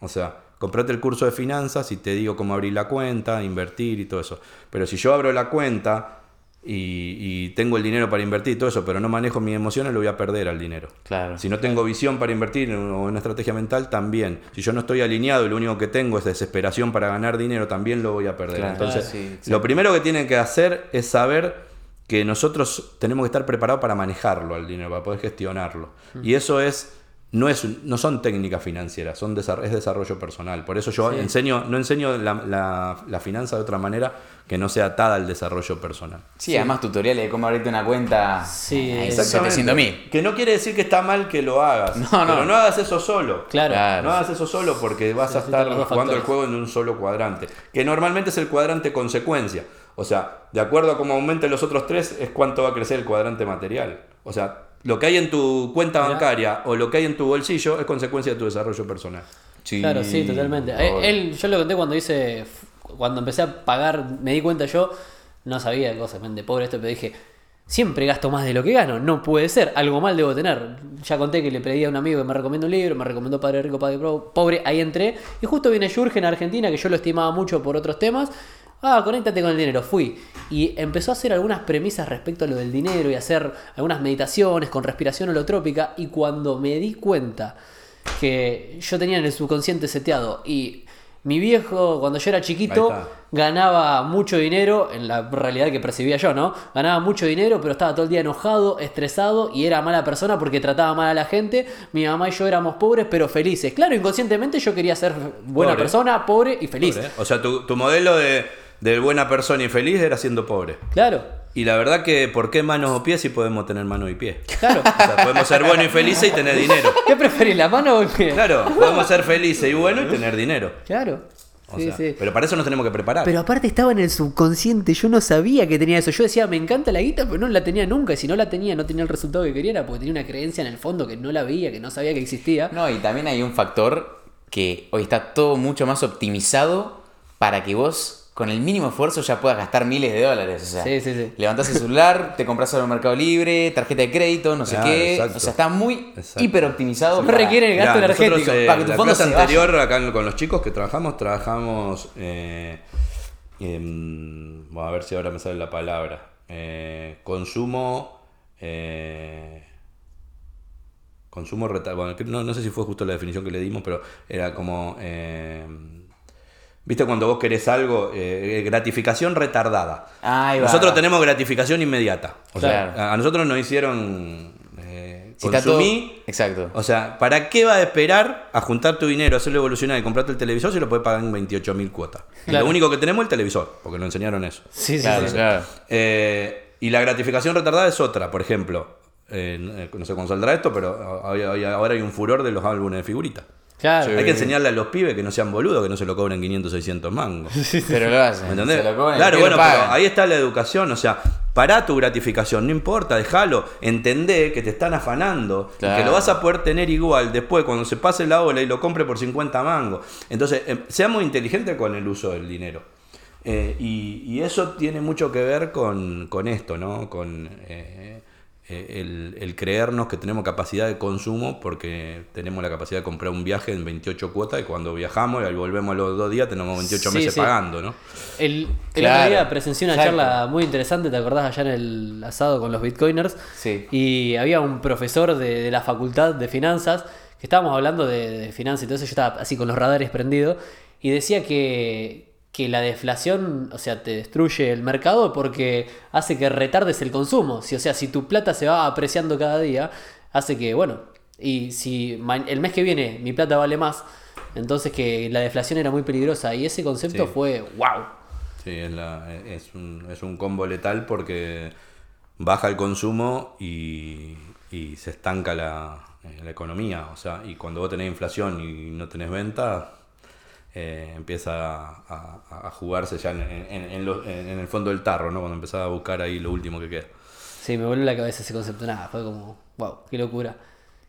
O sea, comprate el curso de finanzas y te digo cómo abrir la cuenta, invertir y todo eso. Pero si yo abro la cuenta y, y tengo el dinero para invertir y todo eso, pero no manejo mis emociones, lo voy a perder al dinero. Claro. Si no tengo visión para invertir o una estrategia mental, también. Si yo no estoy alineado y lo único que tengo es desesperación para ganar dinero, también lo voy a perder. Claro. Entonces, Ah, sí, sí. lo primero que tienen que hacer es saber que nosotros tenemos que estar preparados para manejarlo al dinero, para poder gestionarlo. Y eso es no, es, no son técnicas financieras, son desar- es desarrollo personal. Por eso yo enseño, no enseño la, la- la finanza de otra manera que no sea atada al desarrollo personal. Sí, además tutoriales de cómo abrirte una cuenta. Sí, Ay, exactamente. 700 mil. Que no quiere decir que está mal que lo hagas. No, no. Pero no hagas eso solo. Claro. Claro. No hagas eso solo porque vas a estar jugando el juego en un solo cuadrante. Que normalmente es el cuadrante consecuencia. O sea, de acuerdo a cómo aumenten los otros tres, es cuánto va a crecer el cuadrante material. O sea, lo que hay en tu cuenta bancaria o lo que hay en tu bolsillo es consecuencia de tu desarrollo personal. Sí, Claro, sí, totalmente. Eh. Él, yo lo conté cuando hice, cuando empecé a pagar, me di cuenta yo no sabía cosas de pobre esto, pero dije, siempre gasto más de lo que gano, no puede ser, algo mal debo tener. Ya conté que le pedí a un amigo que me recomendó un libro, me recomendó Padre Rico, Padre Pobre, ahí entré, y justo viene Jurgen en Argentina, que yo lo estimaba mucho por otros temas. Ah, conéctate con el dinero, fui. Y empezó a hacer algunas premisas respecto a lo del dinero y hacer algunas meditaciones con respiración holotrópica. Y cuando me di cuenta que yo tenía en el subconsciente seteado y mi viejo, cuando yo era chiquito, ganaba mucho dinero, en la realidad que percibía yo, ¿no? Ganaba mucho dinero, pero estaba todo el día enojado, estresado y era mala persona porque trataba mal a la gente. Mi mamá y yo éramos pobres, pero felices. Claro, inconscientemente yo quería ser buena Pobre. persona, pobre y feliz. Pobre. O sea, tu, tu modelo de, de buena persona y feliz era siendo pobre. Claro, Y la verdad que, ¿por qué manos o pies si podemos tener manos y pies? claro. O sea, podemos ser buenos y felices y tener dinero. <laughs> ¿Qué preferís, la mano o el pie? Claro, podemos ser felices y buenos y tener dinero. Claro. O Sí, sea, sí. Pero para eso nos tenemos que preparar. Pero aparte estaba en el subconsciente, yo no sabía que tenía eso. Yo decía, me encanta la guita, pero no la tenía nunca. Y si no la tenía, no tenía el resultado que quería, era porque tenía una creencia en el fondo que no la veía, que no sabía que existía. No, y también hay un factor que hoy está todo mucho más optimizado para que vos con el mínimo esfuerzo ya puedas gastar miles de dólares. O sea, Sí, sí, sí. levantás el celular, <laughs> te compras algo en Mercado Libre, tarjeta de crédito, no sé Claro, qué. exacto. O sea, está muy Exacto. hiper optimizado. No requiere el gasto Mirá, nosotros, energético. eh, para que tu la fondo clase se vaya. anterior, acá con los chicos que trabajamos, trabajamos. eh, em, bueno, a ver si ahora me sale la palabra. Eh, consumo. eh, consumo reta- bueno, no, no sé si fue justo la definición que le dimos, pero era como. Eh, ¿Viste cuando vos querés algo? Eh, gratificación retardada. Ahí va. Nosotros tenemos gratificación inmediata. O Claro. sea, a- nosotros nos hicieron. eh, Si todo- Exacto. o sea, ¿para qué va a esperar a juntar tu dinero, hacerlo evolucionar y comprarte el televisor si lo puedes pagar en 28 mil cuotas? Y Claro. Lo único que tenemos es el televisor, porque nos enseñaron eso. Sí, sí, Claro, sí. claro. Eh, y la gratificación retardada es otra, por ejemplo. eh, no sé cuándo saldrá esto, pero ahora hay un furor de los álbumes de figuritas. Claro. Hay que enseñarle a los pibes que no sean boludos, que no se lo cobren 500, 600 mangos. <laughs> Pero lo hacen. ¿Me entendés? Se lo cobran claro, bueno, lo pero ahí está la educación, o sea, pará tu gratificación, no importa, déjalo, entendé que te están afanando y que lo vas a poder tener igual después cuando se pase la ola y lo compre por 50 mangos. Entonces, eh, seamos inteligentes con el uso del dinero. Eh, y, y eso tiene mucho que ver con, con esto, ¿no? Con eh, el, el creernos que tenemos capacidad de consumo porque tenemos la capacidad de comprar un viaje en 28 cuotas y cuando viajamos y volvemos a los dos días tenemos 28 Sí, meses sí. pagando, ¿no? El, el Claro. otro día presencié una Exacto. charla muy interesante, ¿te acordás allá en el asado con los bitcoiners? Sí. Y había un profesor de, de la facultad de finanzas que estábamos hablando de, de finanzas y todo eso, yo estaba así con los radares prendidos y decía que, que la deflación, o sea, te destruye el mercado porque hace que retardes el consumo. Si, o sea, si tu plata se va apreciando cada día, hace que, bueno, y si el mes que viene mi plata vale más, entonces que la deflación era muy peligrosa y ese concepto Sí. fue wow. Sí, es, la- es, un, es un combo letal porque baja el consumo y, y se estanca la, eh, la economía. O sea, y cuando vos tenés inflación y no tenés venta, eh, empieza a, jugarse ya en, en- en el fondo del tarro, ¿no? Cuando empezás a buscar ahí lo último que queda. Sí, me volvió la cabeza ese concepto. Nada, fue como, wow, qué locura.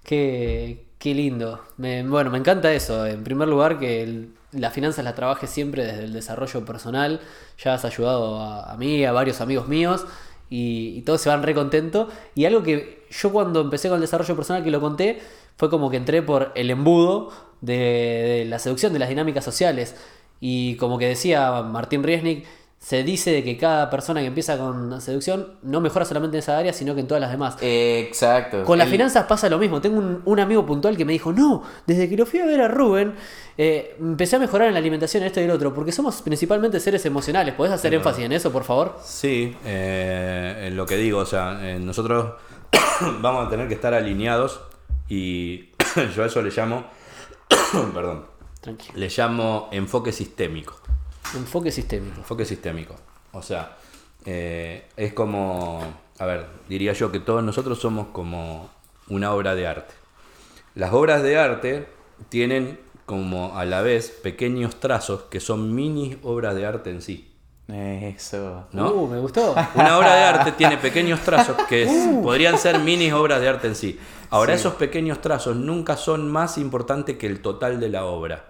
Qué, qué lindo. Bueno, me encanta eso. En primer lugar, que las finanzas las trabajes siempre desde el desarrollo personal. Ya has ayudado a, a mí, a varios amigos míos. Y, y todos se van re contentos. Y algo que yo cuando empecé con el desarrollo personal, que lo conté, fue como que entré por el embudo de, de la seducción, de las dinámicas sociales. Y como que decía Martín Riesnik, se dice de que cada persona que empieza con seducción no mejora solamente en esa área, sino que en todas las demás. Exacto. Con las El- finanzas pasa lo mismo. Tengo un, un amigo puntual que me dijo, no, desde que lo fui a ver a Rubén, eh, empecé a mejorar en la alimentación, esto y el otro, porque somos principalmente seres emocionales. ¿Podés hacer énfasis en eso, por favor? Sí, eh, en lo que digo, o sea, eh, nosotros <coughs> vamos a tener que estar alineados y <coughs> yo a eso le llamo, <coughs> perdón, Tranquilo. le llamo enfoque sistémico. Enfoque sistémico. Enfoque sistémico. O sea, eh, es como, a ver, diría yo que todos nosotros somos como una obra de arte. Las obras de arte tienen como a la vez pequeños trazos que son mini obras de arte en sí. Eso. ¿no? Uh, me gustó. Una obra de arte <laughs> tiene pequeños trazos que es- podrían ser mini obras de arte en sí. Ahora, esos pequeños trazos nunca son más importantes que el total de la obra.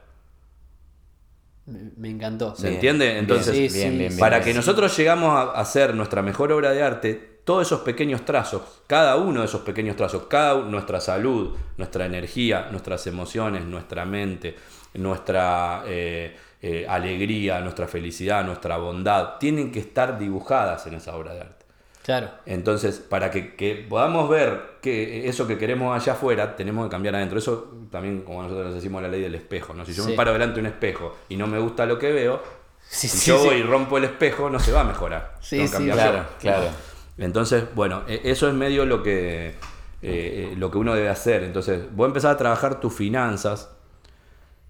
Me, encantó. ¿Se Bien, entiende? Entonces, Sí, sí, bien, bien, bien. para bien. que nosotros llegamos a hacer nuestra mejor obra de arte, todos esos pequeños trazos, cada uno de esos pequeños trazos, cada nuestra salud, nuestra energía, nuestras emociones, nuestra mente, nuestra eh, eh, alegría, nuestra felicidad, nuestra bondad, tienen que estar dibujadas en esa obra de arte. Claro. Entonces, para que, que podamos ver que eso que queremos allá afuera, tenemos que cambiar adentro. Eso también, como nosotros decimos, la ley del espejo. ¿no? Si yo Sí. me paro delante de un espejo y no me gusta lo que veo, Sí, si sí, yo voy y rompo el espejo, no se va a mejorar. Sí, sí, claro, claro. Entonces, bueno, e- eso es medio lo que, eh, eh, lo que uno debe hacer. Entonces, vos empezás a trabajar tus finanzas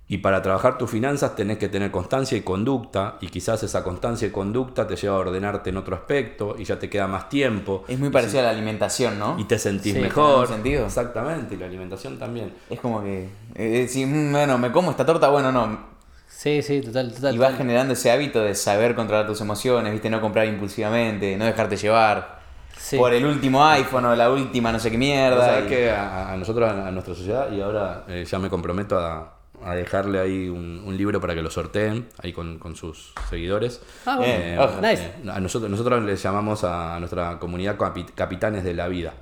y para trabajar tus finanzas tenés que tener constancia y conducta y quizás esa constancia y conducta te lleva a ordenarte en otro aspecto y ya te queda más tiempo Es muy parecido a la alimentación, ¿no? y te sentís Sí, mejor. ¿tiene sentido? Exactamente, y la alimentación también. Es como que. eh, decir, "Mm, bueno, me como esta torta, bueno, no. Sí, sí, total, total. Y vas total. generando ese hábito de saber controlar tus emociones, ¿viste? No comprar impulsivamente, no dejarte llevar Sí. por el último iPhone o la última no sé qué mierda. sabés y- que a, a nosotros, a nuestra sociedad, y ahora eh, ya me comprometo a, a dejarle ahí un, un libro para que lo sorteen, ahí con, con sus seguidores. Ah, bueno. Eh, Ojo. Nice. eh, a nosotros, nosotros le llamamos a nuestra comunidad capi- Capitanes de la Vida.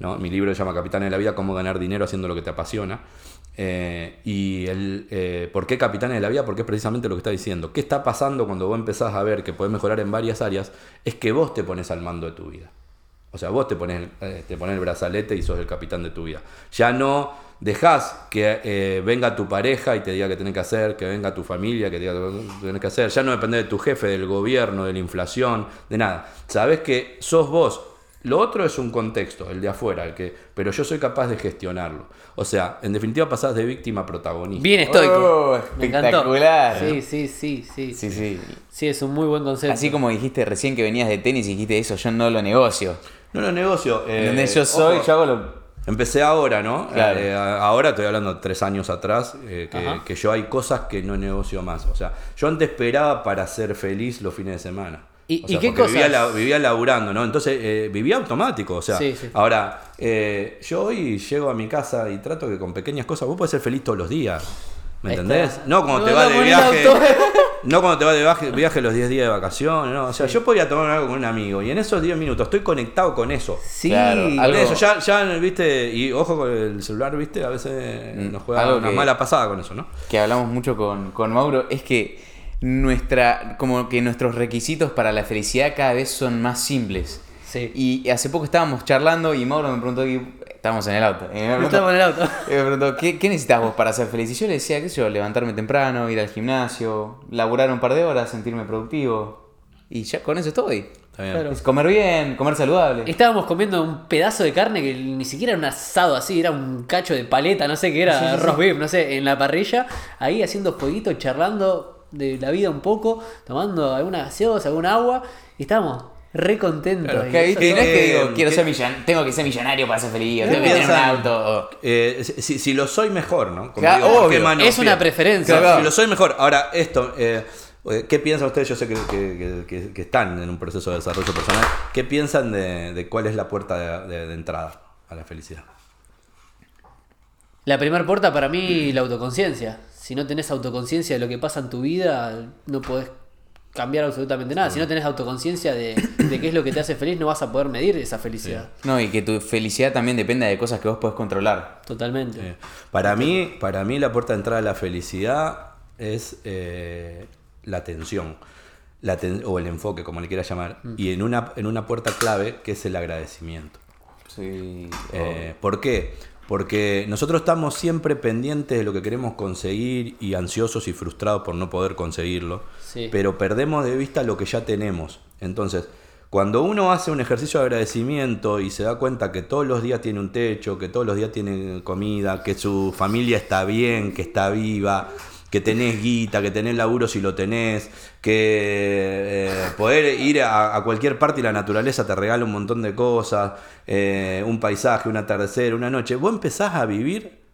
¿no? Mi libro se llama Capitanes de la Vida, cómo ganar dinero haciendo lo que te apasiona. Eh, y el eh, por qué Capitanes de la Vida, porque es precisamente lo que está diciendo. ¿Qué está pasando cuando vos empezás a ver que podés mejorar en varias áreas? Es que vos te pones al mando de tu vida. O sea, vos te pones, eh, te pones el brazalete y sos el capitán de tu vida. Ya no dejás que eh, venga tu pareja y te diga qué tenés que hacer, que venga tu familia que te diga qué tenés que hacer. Ya no depende de tu jefe, del gobierno, de la inflación, de nada. Sabés que sos vos. Lo otro es un contexto, el de afuera, el que, pero yo soy capaz de gestionarlo. O sea, en definitiva pasás de víctima a protagonista. Bien estoico. Oh, Me espectacular. Sí, sí, sí, sí. Sí, sí. Sí, es un muy buen concepto. Así como dijiste recién que venías de tenis y dijiste eso, yo no lo negocio. No, no, negocio. eh, ¿Entendés? Yo soy, ojo. yo hago lo. Empecé ahora, ¿no? Claro. Eh, ahora estoy hablando tres años atrás, eh, que, yo hay cosas que no negocio más. O sea, yo antes esperaba para ser feliz los fines de semana. ¿Y- O y sea, qué porque Vivía, cosas? la- vivía laburando, ¿no? Entonces eh, vivía automático. O sea, Sí, sí. ahora, yo hoy llego a mi casa y trato que con pequeñas cosas vos podés ser feliz todos los días. ¿Me entendés? No cuando No, te vas de viaje. auto. No cuando te vas de viaje, viaje los 10 días de vacaciones, no. O sea, yo podía tomar algo con un amigo y en esos 10 minutos estoy conectado con eso. Sí, Claro, Por algo- eso, ya, ya, viste, y ojo con el celular, viste, a veces Mm, nos juega algo una que- mala pasada con eso, ¿no? que hablamos mucho con, con Mauro, es que nuestra, como que nuestros requisitos para la felicidad cada vez son más simples. Sí. Y hace poco estábamos charlando y Mauro me preguntó, estábamos en el auto, y me preguntó, Estamos en el auto. y me preguntó, ¿qué, qué necesitas vos para ser feliz? Y yo le decía, qué sé yo, levantarme temprano, ir al gimnasio, laburar un par de horas, sentirme productivo. Y ya con eso estoy. Está bien. Claro. Es comer bien, comer saludable. Estábamos comiendo un pedazo de carne que ni siquiera era un asado así, era un cacho de paleta, no sé qué era, Sí, sí, sí. roast beef, no sé, en la parrilla, ahí haciendo jueguito, charlando de la vida un poco, tomando alguna gaseosa, alguna agua, y estábamos re contentos. Claro, Y Que, no es que digo, quiero ¿qué- ser millonario, tengo que ser millonario para ser feliz, o ¿Qué tengo que tener un auto. o- Eh, si, si lo soy mejor, ¿no? Como Claro, ¿por obvio. qué mano Es una preferencia. Claro, Si lo soy mejor. Ahora, esto, eh, eh, ¿qué piensan ustedes? Yo sé que, que- que- que- que están en un proceso de desarrollo personal. ¿Qué piensan de, de cuál es la puerta de, de- de entrada a la felicidad? La primera puerta para mí, la autoconciencia. Si no tenés autoconciencia de lo que pasa en tu vida, no podés cambiar absolutamente nada. Si no tenés autoconciencia de, de qué es lo que te hace feliz, no vas a poder medir esa felicidad. No, y que tu felicidad también depende de cosas que vos podés controlar. Totalmente. Para, mí, para mí la puerta de entrada a la felicidad es eh, la atención la o el enfoque, como le quieras llamar, y en una, en una puerta clave que es el agradecimiento. Sí. Eh, ¿Por qué? Porque nosotros estamos siempre pendientes de lo que queremos conseguir y ansiosos y frustrados por no poder conseguirlo, Sí. pero perdemos de vista lo que ya tenemos. Entonces, cuando uno hace un ejercicio de agradecimiento y se da cuenta que todos los días tiene un techo, que todos los días tiene comida, que su familia está bien, que está viva, que tenés guita, que tenés laburo si lo tenés, que eh, poder ir a, a cualquier parte y la naturaleza te regala un montón de cosas, eh, un paisaje, un atardecer, una noche, vos empezás a vivir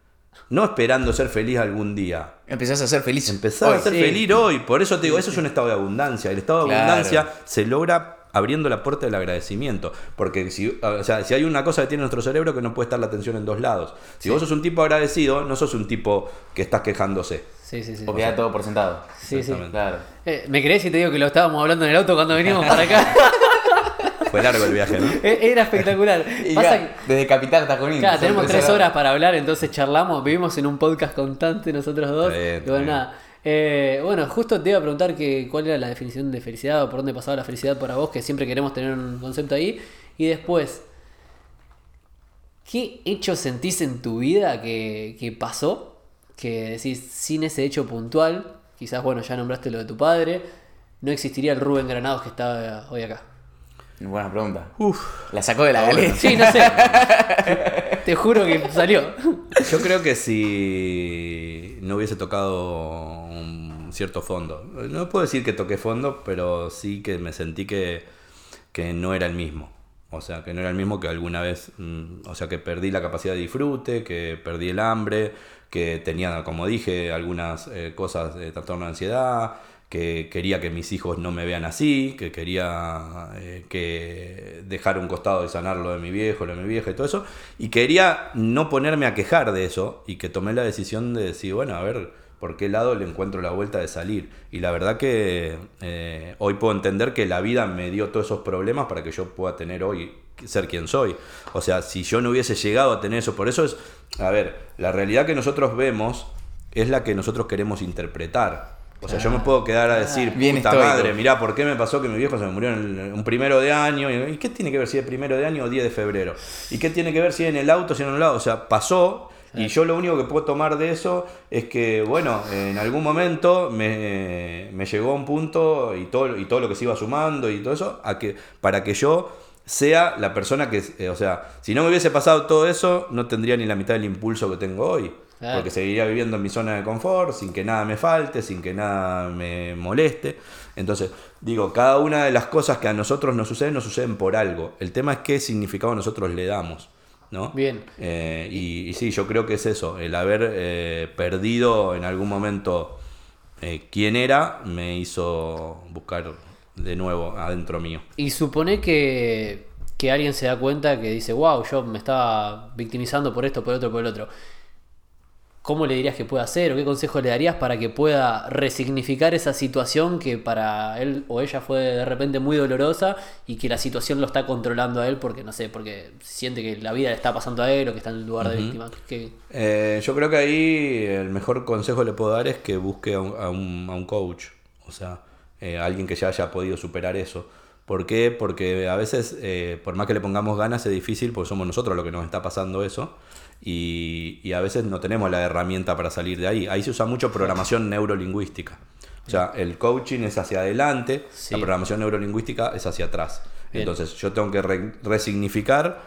no esperando ser feliz algún día, Empezás a ser feliz. Empezar hoy. a ser sí. feliz hoy. Por eso te digo, eso es un estado de abundancia. El estado de Claro. abundancia se logra abriendo la puerta del agradecimiento. Porque si, o sea, si hay una cosa que tiene nuestro cerebro que no puede estar la atención en dos lados. Si vos sos un tipo agradecido, no sos un tipo que estás quejándose. Sí, sí, sí. O queda todo por sentado. Sí, sí. Claro. Eh, ¿Me crees si te digo que lo estábamos hablando en el auto cuando venimos para acá? <laughs> Fue largo el viaje, ¿no? Eh, Era espectacular. <laughs> Y Pasa ya, desde Capital hasta Junín. Claro, tenemos tres horas para hablar, entonces charlamos, vivimos en un podcast constante nosotros dos. Está bien, y está bueno, bien. nada. Eh, bueno, justo te iba a preguntar que cuál era la definición de felicidad o por dónde pasaba la felicidad para vos, que siempre queremos tener un concepto ahí. Y después, ¿qué hecho sentís en tu vida que, que pasó? Que decís, sin ese hecho puntual, quizás, bueno, ya nombraste lo de tu padre, no existiría el Rubén Granados que está hoy acá. Buena pregunta. La sacó de la galera. Sí, no sé. <laughs> Te juro que salió. Yo creo que si no hubiese tocado un cierto fondo, no puedo decir que toqué fondo, pero sí que me sentí que, que no era el mismo. O sea, que no era el mismo que alguna vez, mm, o sea, que perdí la capacidad de disfrute, que perdí el hambre, que tenía, como dije, algunas eh, cosas de trastorno de ansiedad, que quería que mis hijos no me vean así, que quería eh, que dejar un costado de sanar lo de mi viejo, lo de mi vieja y todo eso, y quería no ponerme a quejar de eso, y que tomé la decisión de decir, bueno, a ver, por qué lado le encuentro la vuelta de salir. Y la verdad que eh, hoy puedo entender que la vida me dio todos esos problemas para que yo pueda tener hoy ser quien soy. O sea, si yo no hubiese llegado a tener eso, por eso es, a ver, la realidad que nosotros vemos es la que nosotros queremos interpretar. O sea, yo me puedo quedar a decir, Bien puta estoico. madre, mirá, ¿por qué me pasó que mi viejo se me murió en el- un primero de año? ¿Y qué tiene que ver si es primero de año o 10 de febrero? ¿Y qué tiene que ver si en el auto, si en el lado? O sea, pasó y yo lo único que puedo tomar de eso es que, bueno, en algún momento me, me llegó a un punto y todo, y todo lo que se iba sumando y todo eso, a que, para que yo sea la persona que, eh, o sea, si no me hubiese pasado todo eso, no tendría ni la mitad del impulso que tengo hoy. Claro. Porque seguiría viviendo en mi zona de confort, sin que nada me falte, sin que nada me moleste. Entonces, digo, cada una de las cosas que a nosotros nos suceden, nos suceden por algo. El tema es qué significado nosotros le damos. ¿no? Bien. Eh, y, y sí, yo creo que es eso, el haber eh, perdido en algún momento eh, quién era, me hizo buscar de nuevo adentro mío. Y supone que, que alguien se da cuenta que dice, wow, yo me estaba victimizando por esto, por otro, por el otro. ¿Cómo le dirías que pueda hacer o qué consejo le darías para que pueda resignificar esa situación que para él o ella fue de repente muy dolorosa y que la situación lo está controlando a él porque, no sé, porque siente que la vida le está pasando a él o que está en el lugar de víctima? Eh, yo creo que ahí el mejor consejo que le puedo dar es que busque a un, a un- a un coach, o sea, eh, alguien que ya haya podido superar eso. ¿Por qué? Porque a veces, eh, por más que le pongamos ganas, es difícil porque somos nosotros lo que nos está pasando eso. Y, y a veces no tenemos la herramienta para salir de ahí. Ahí se usa mucho programación neurolingüística. O sea, el coaching es hacia adelante, Sí. la programación neurolingüística es hacia atrás. Bien. Entonces yo tengo que re- resignificar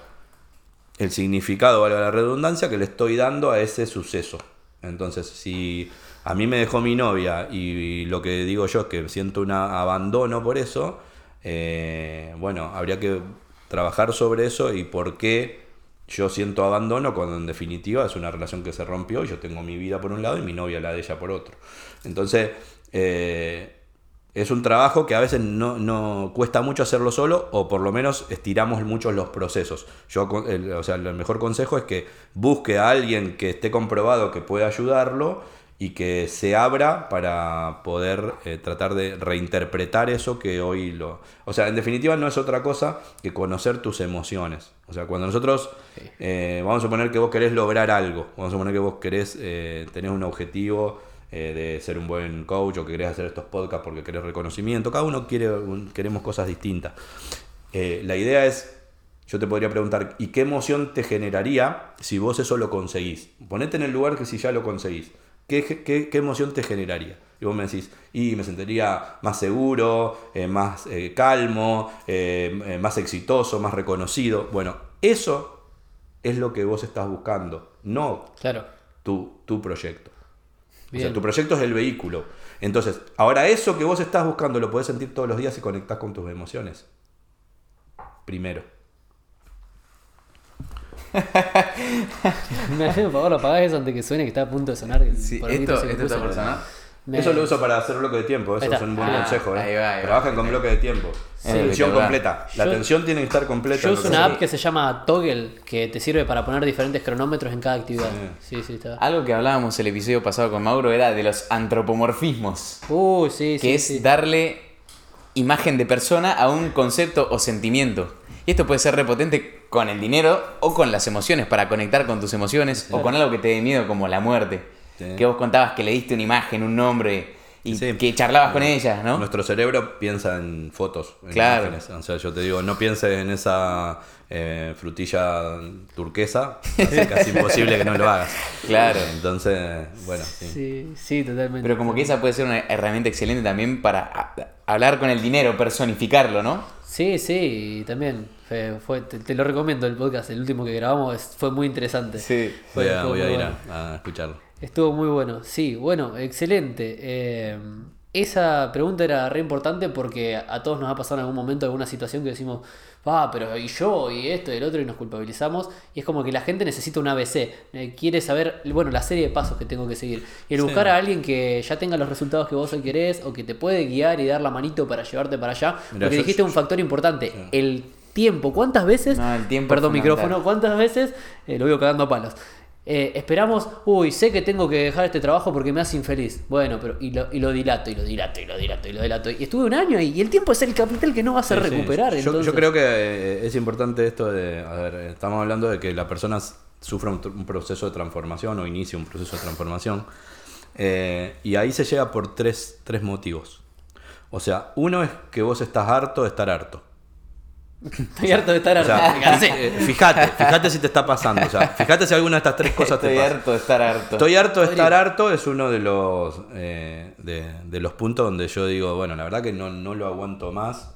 el significado, valga la redundancia, que le estoy dando a ese suceso. Entonces, si a mí me dejó mi novia y lo que digo yo es que siento un abandono por eso, eh, bueno, habría que trabajar sobre eso y por qué yo siento abandono cuando en definitiva es una relación que se rompió y yo tengo mi vida por un lado y mi novia la de ella por otro. Entonces, eh, es un trabajo que a veces no, no cuesta mucho hacerlo solo o por lo menos estiramos mucho los procesos. Yo, o sea, el mejor consejo es que busque a alguien que esté comprobado que pueda ayudarlo y que se abra para poder eh, tratar de reinterpretar eso que hoy lo... O sea, en definitiva no es otra cosa que conocer tus emociones. O sea, cuando nosotros, eh, vamos a suponer que vos querés lograr algo, vamos a suponer que vos querés eh, tener un objetivo de ser un buen coach o que querés hacer estos podcasts porque querés reconocimiento, cada uno quiere, un- queremos cosas distintas. La idea es, yo te podría preguntar, ¿y qué emoción te generaría si vos eso lo conseguís? Ponete en el lugar que si ya lo conseguís. ¿Qué, qué, qué emoción te generaría? Y vos me decís, y me sentiría más seguro, eh, más eh, calmo, eh, más exitoso, más reconocido. Bueno, eso es lo que vos estás buscando, no claro. tu, tu proyecto. O sea, tu proyecto es el vehículo. Entonces, ahora eso que vos estás buscando lo podés sentir todos los días y conectás con tus emociones. Primero. <laughs> Me hacen por favor, apagás eso antes que suene que está a punto de sonar. Sí, Por esto, esto está por sonar. Me- Eso lo uso para hacer bloque de tiempo, eso es un buen Ah, consejo. ¿eh? ahí va, ahí va. Trabajen con bloque de tiempo. Sí. Atención completa. La Yo- atención tiene que estar completa. Yo uso una haces. app que se llama Toggle, que te sirve para poner diferentes cronómetros en cada actividad. Sí, sí, está. Algo que hablábamos el episodio pasado con Mauro era de los antropomorfismos. Uy, sí, sí. que es sí. darle imagen de persona a un concepto o sentimiento. Y esto puede ser repotente con el dinero o con las emociones, para conectar con tus emociones o con algo que te dé miedo como la muerte. Sí. Que vos contabas que le diste una imagen, un nombre y Sí. que charlabas con ella, ¿no? Nuestro cerebro piensa en fotos, en Claro. imágenes. O sea, yo te digo, no pienses en esa eh, frutilla turquesa. Es casi imposible que no lo hagas. <laughs> Claro. Entonces, bueno, sí. Sí, sí, totalmente. Pero como que esa puede ser una herramienta excelente también para hablar con el dinero, personificarlo, ¿no? Sí, sí, y también fue, fue- te, te lo recomiendo el podcast, el último que grabamos es- fue muy interesante. Sí. Voy a, Estuvo voy a ir bueno. a, a escucharlo. Estuvo muy bueno, sí, bueno, excelente. Eh, esa pregunta era re importante porque a todos nos ha pasado en algún momento alguna situación que decimos, ah, pero y yo, y esto, y el otro, y nos culpabilizamos. Y es como que la gente necesita un ABC, eh, quiere saber, bueno, la serie de pasos que tengo que seguir. Y el Sí. buscar a alguien que ya tenga los resultados que vos hoy querés, o que te puede guiar y dar la manito para llevarte para allá. Mirá, porque yo- dijiste un factor importante, el tiempo. ¿Cuántas veces? No, el tiempo Perdón, micrófono. ¿Cuántas veces? eh, lo veo cagando a palos. Eh, esperamos, uy, sé que tengo que dejar este trabajo porque me hace infeliz. Bueno, pero y lo, y lo dilato, y lo dilato, y lo dilato, y lo dilato. Y estuve un año ahí, y el tiempo es el capital que no va a hacer Sí, sí. recuperar. Yo, entonces. yo creo que eh, es importante esto de, a ver, estamos hablando de que la persona sufra un, proceso de transformación o inicie un proceso de transformación. eh, y ahí se llega por tres, tres motivos. O sea, uno es que vos estás harto de estar harto. Estoy harto de estar O sea, harto. eh, fíjate, fíjate si te está pasando. O sea, fíjate si alguna de estas tres cosas te Estoy pasa. harto de estar harto. Estoy harto de estar harto es uno de los eh, de, de los puntos donde yo digo, bueno, la verdad que no, no lo aguanto más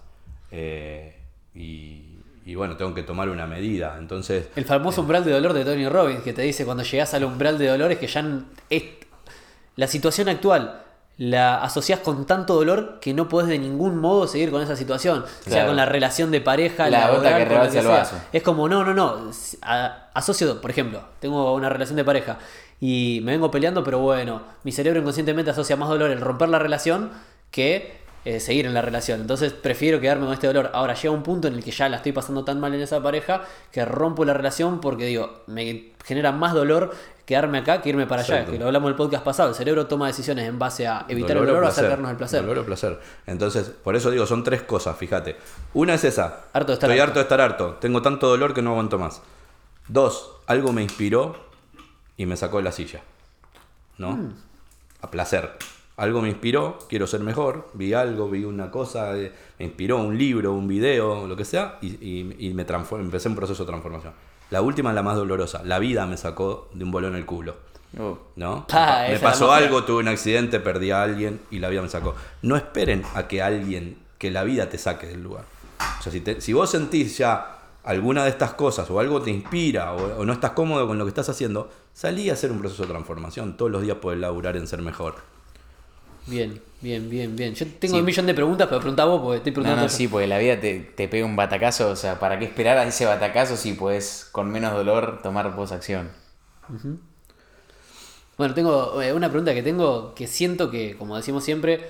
eh, y, y bueno, tengo que tomar una medida. Entonces, El famoso umbral de dolor de Tony Robbins, que te dice cuando llegas al umbral de dolor es que ya es la situación actual. La asocias con tanto dolor que no puedes de ningún modo seguir con esa situación. sea Claro. con la relación de pareja, La gota que con lo rebalsa el sea. vaso. Es como, no, no, no. asocio, por ejemplo, tengo una relación de pareja y me vengo peleando, pero bueno, mi cerebro inconscientemente asocia más dolor el romper la relación que eh, seguir en la relación. Entonces prefiero quedarme con este dolor. Ahora llega un punto en el que ya la estoy pasando tan mal en esa pareja que rompo la relación porque digo, me genera más dolor quedarme acá que irme para allá. Que lo hablamos en el podcast pasado. El cerebro toma decisiones en base a evitar dolor el dolor o placer. acercarnos al placer. Dolor o placer. Entonces, por eso digo, son tres cosas, fíjate. Una es esa. Harto de estar Estoy harto. harto de estar harto. Tengo tanto dolor que no aguanto más. Dos, algo me inspiró y me sacó de la silla. ¿No? Mm. A placer. Algo me inspiró, quiero ser mejor, vi algo, vi una cosa, eh, me inspiró un libro, un video, lo que sea, y, y- y me transform- empecé un proceso de transformación. La última es la más dolorosa. La vida me sacó de un bolón el culo. Uh, ¿no? <laughs> Ah, me pasó algo, tuve un accidente, perdí a alguien y la vida me sacó. No esperen a que alguien, que la vida te saque del lugar. O sea, si, te- si vos sentís ya alguna de estas cosas o algo te inspira o, o no estás cómodo con lo que estás haciendo, salí a hacer un proceso de transformación. Todos los días podés laburar en ser mejor. Bien, bien, bien, bien. Yo tengo Sí. un millón de preguntas, pero pregunta vos porque estoy No, preguntando. no, sí, porque la vida te, te pega un batacazo, o sea, ¿para qué esperar a ese batacazo si puedes con menos dolor tomar vos acción? Bueno, tengo eh, una pregunta que tengo que siento que, como decimos siempre,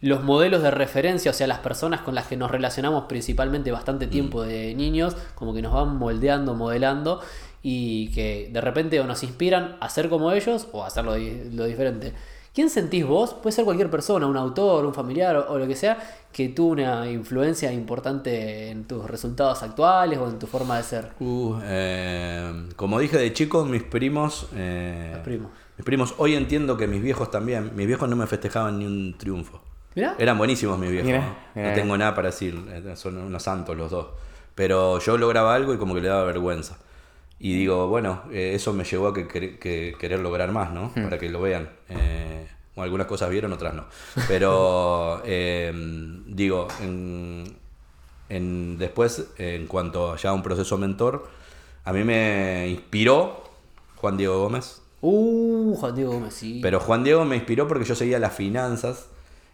los modelos de referencia, o sea, las personas con las que nos relacionamos principalmente bastante tiempo de niños, como que nos van moldeando, modelando y que de repente o nos inspiran a ser como ellos o a hacer lo, di- lo diferente. ¿Quién sentís vos? Puede ser cualquier persona, un autor, un familiar o, o lo que sea, que tuvo una influencia importante en tus resultados actuales o en tu forma de ser. Uh, eh, como dije de chico, mis primos... eh, Los primos. Mis primos, hoy entiendo que mis viejos también, mis viejos no me festejaban ni un triunfo. Mirá. Eran buenísimos mis viejos. Mirá, ¿no? mirá. No tengo nada para decir, eh, son unos santos los dos. Pero yo lograba algo y como que le daba vergüenza. Y digo, bueno, eh, eso me llevó a que, quer- que querer lograr más, ¿no? Hmm. Para que lo vean. Eh, bueno, algunas cosas vieron, otras no. Pero, <laughs> eh, digo, en, en- después, en cuanto ya a un proceso mentor, a mí me inspiró Juan Diego Gómez. Uh, Juan Diego Gómez, sí. Pero Juan Diego me inspiró porque yo seguía las finanzas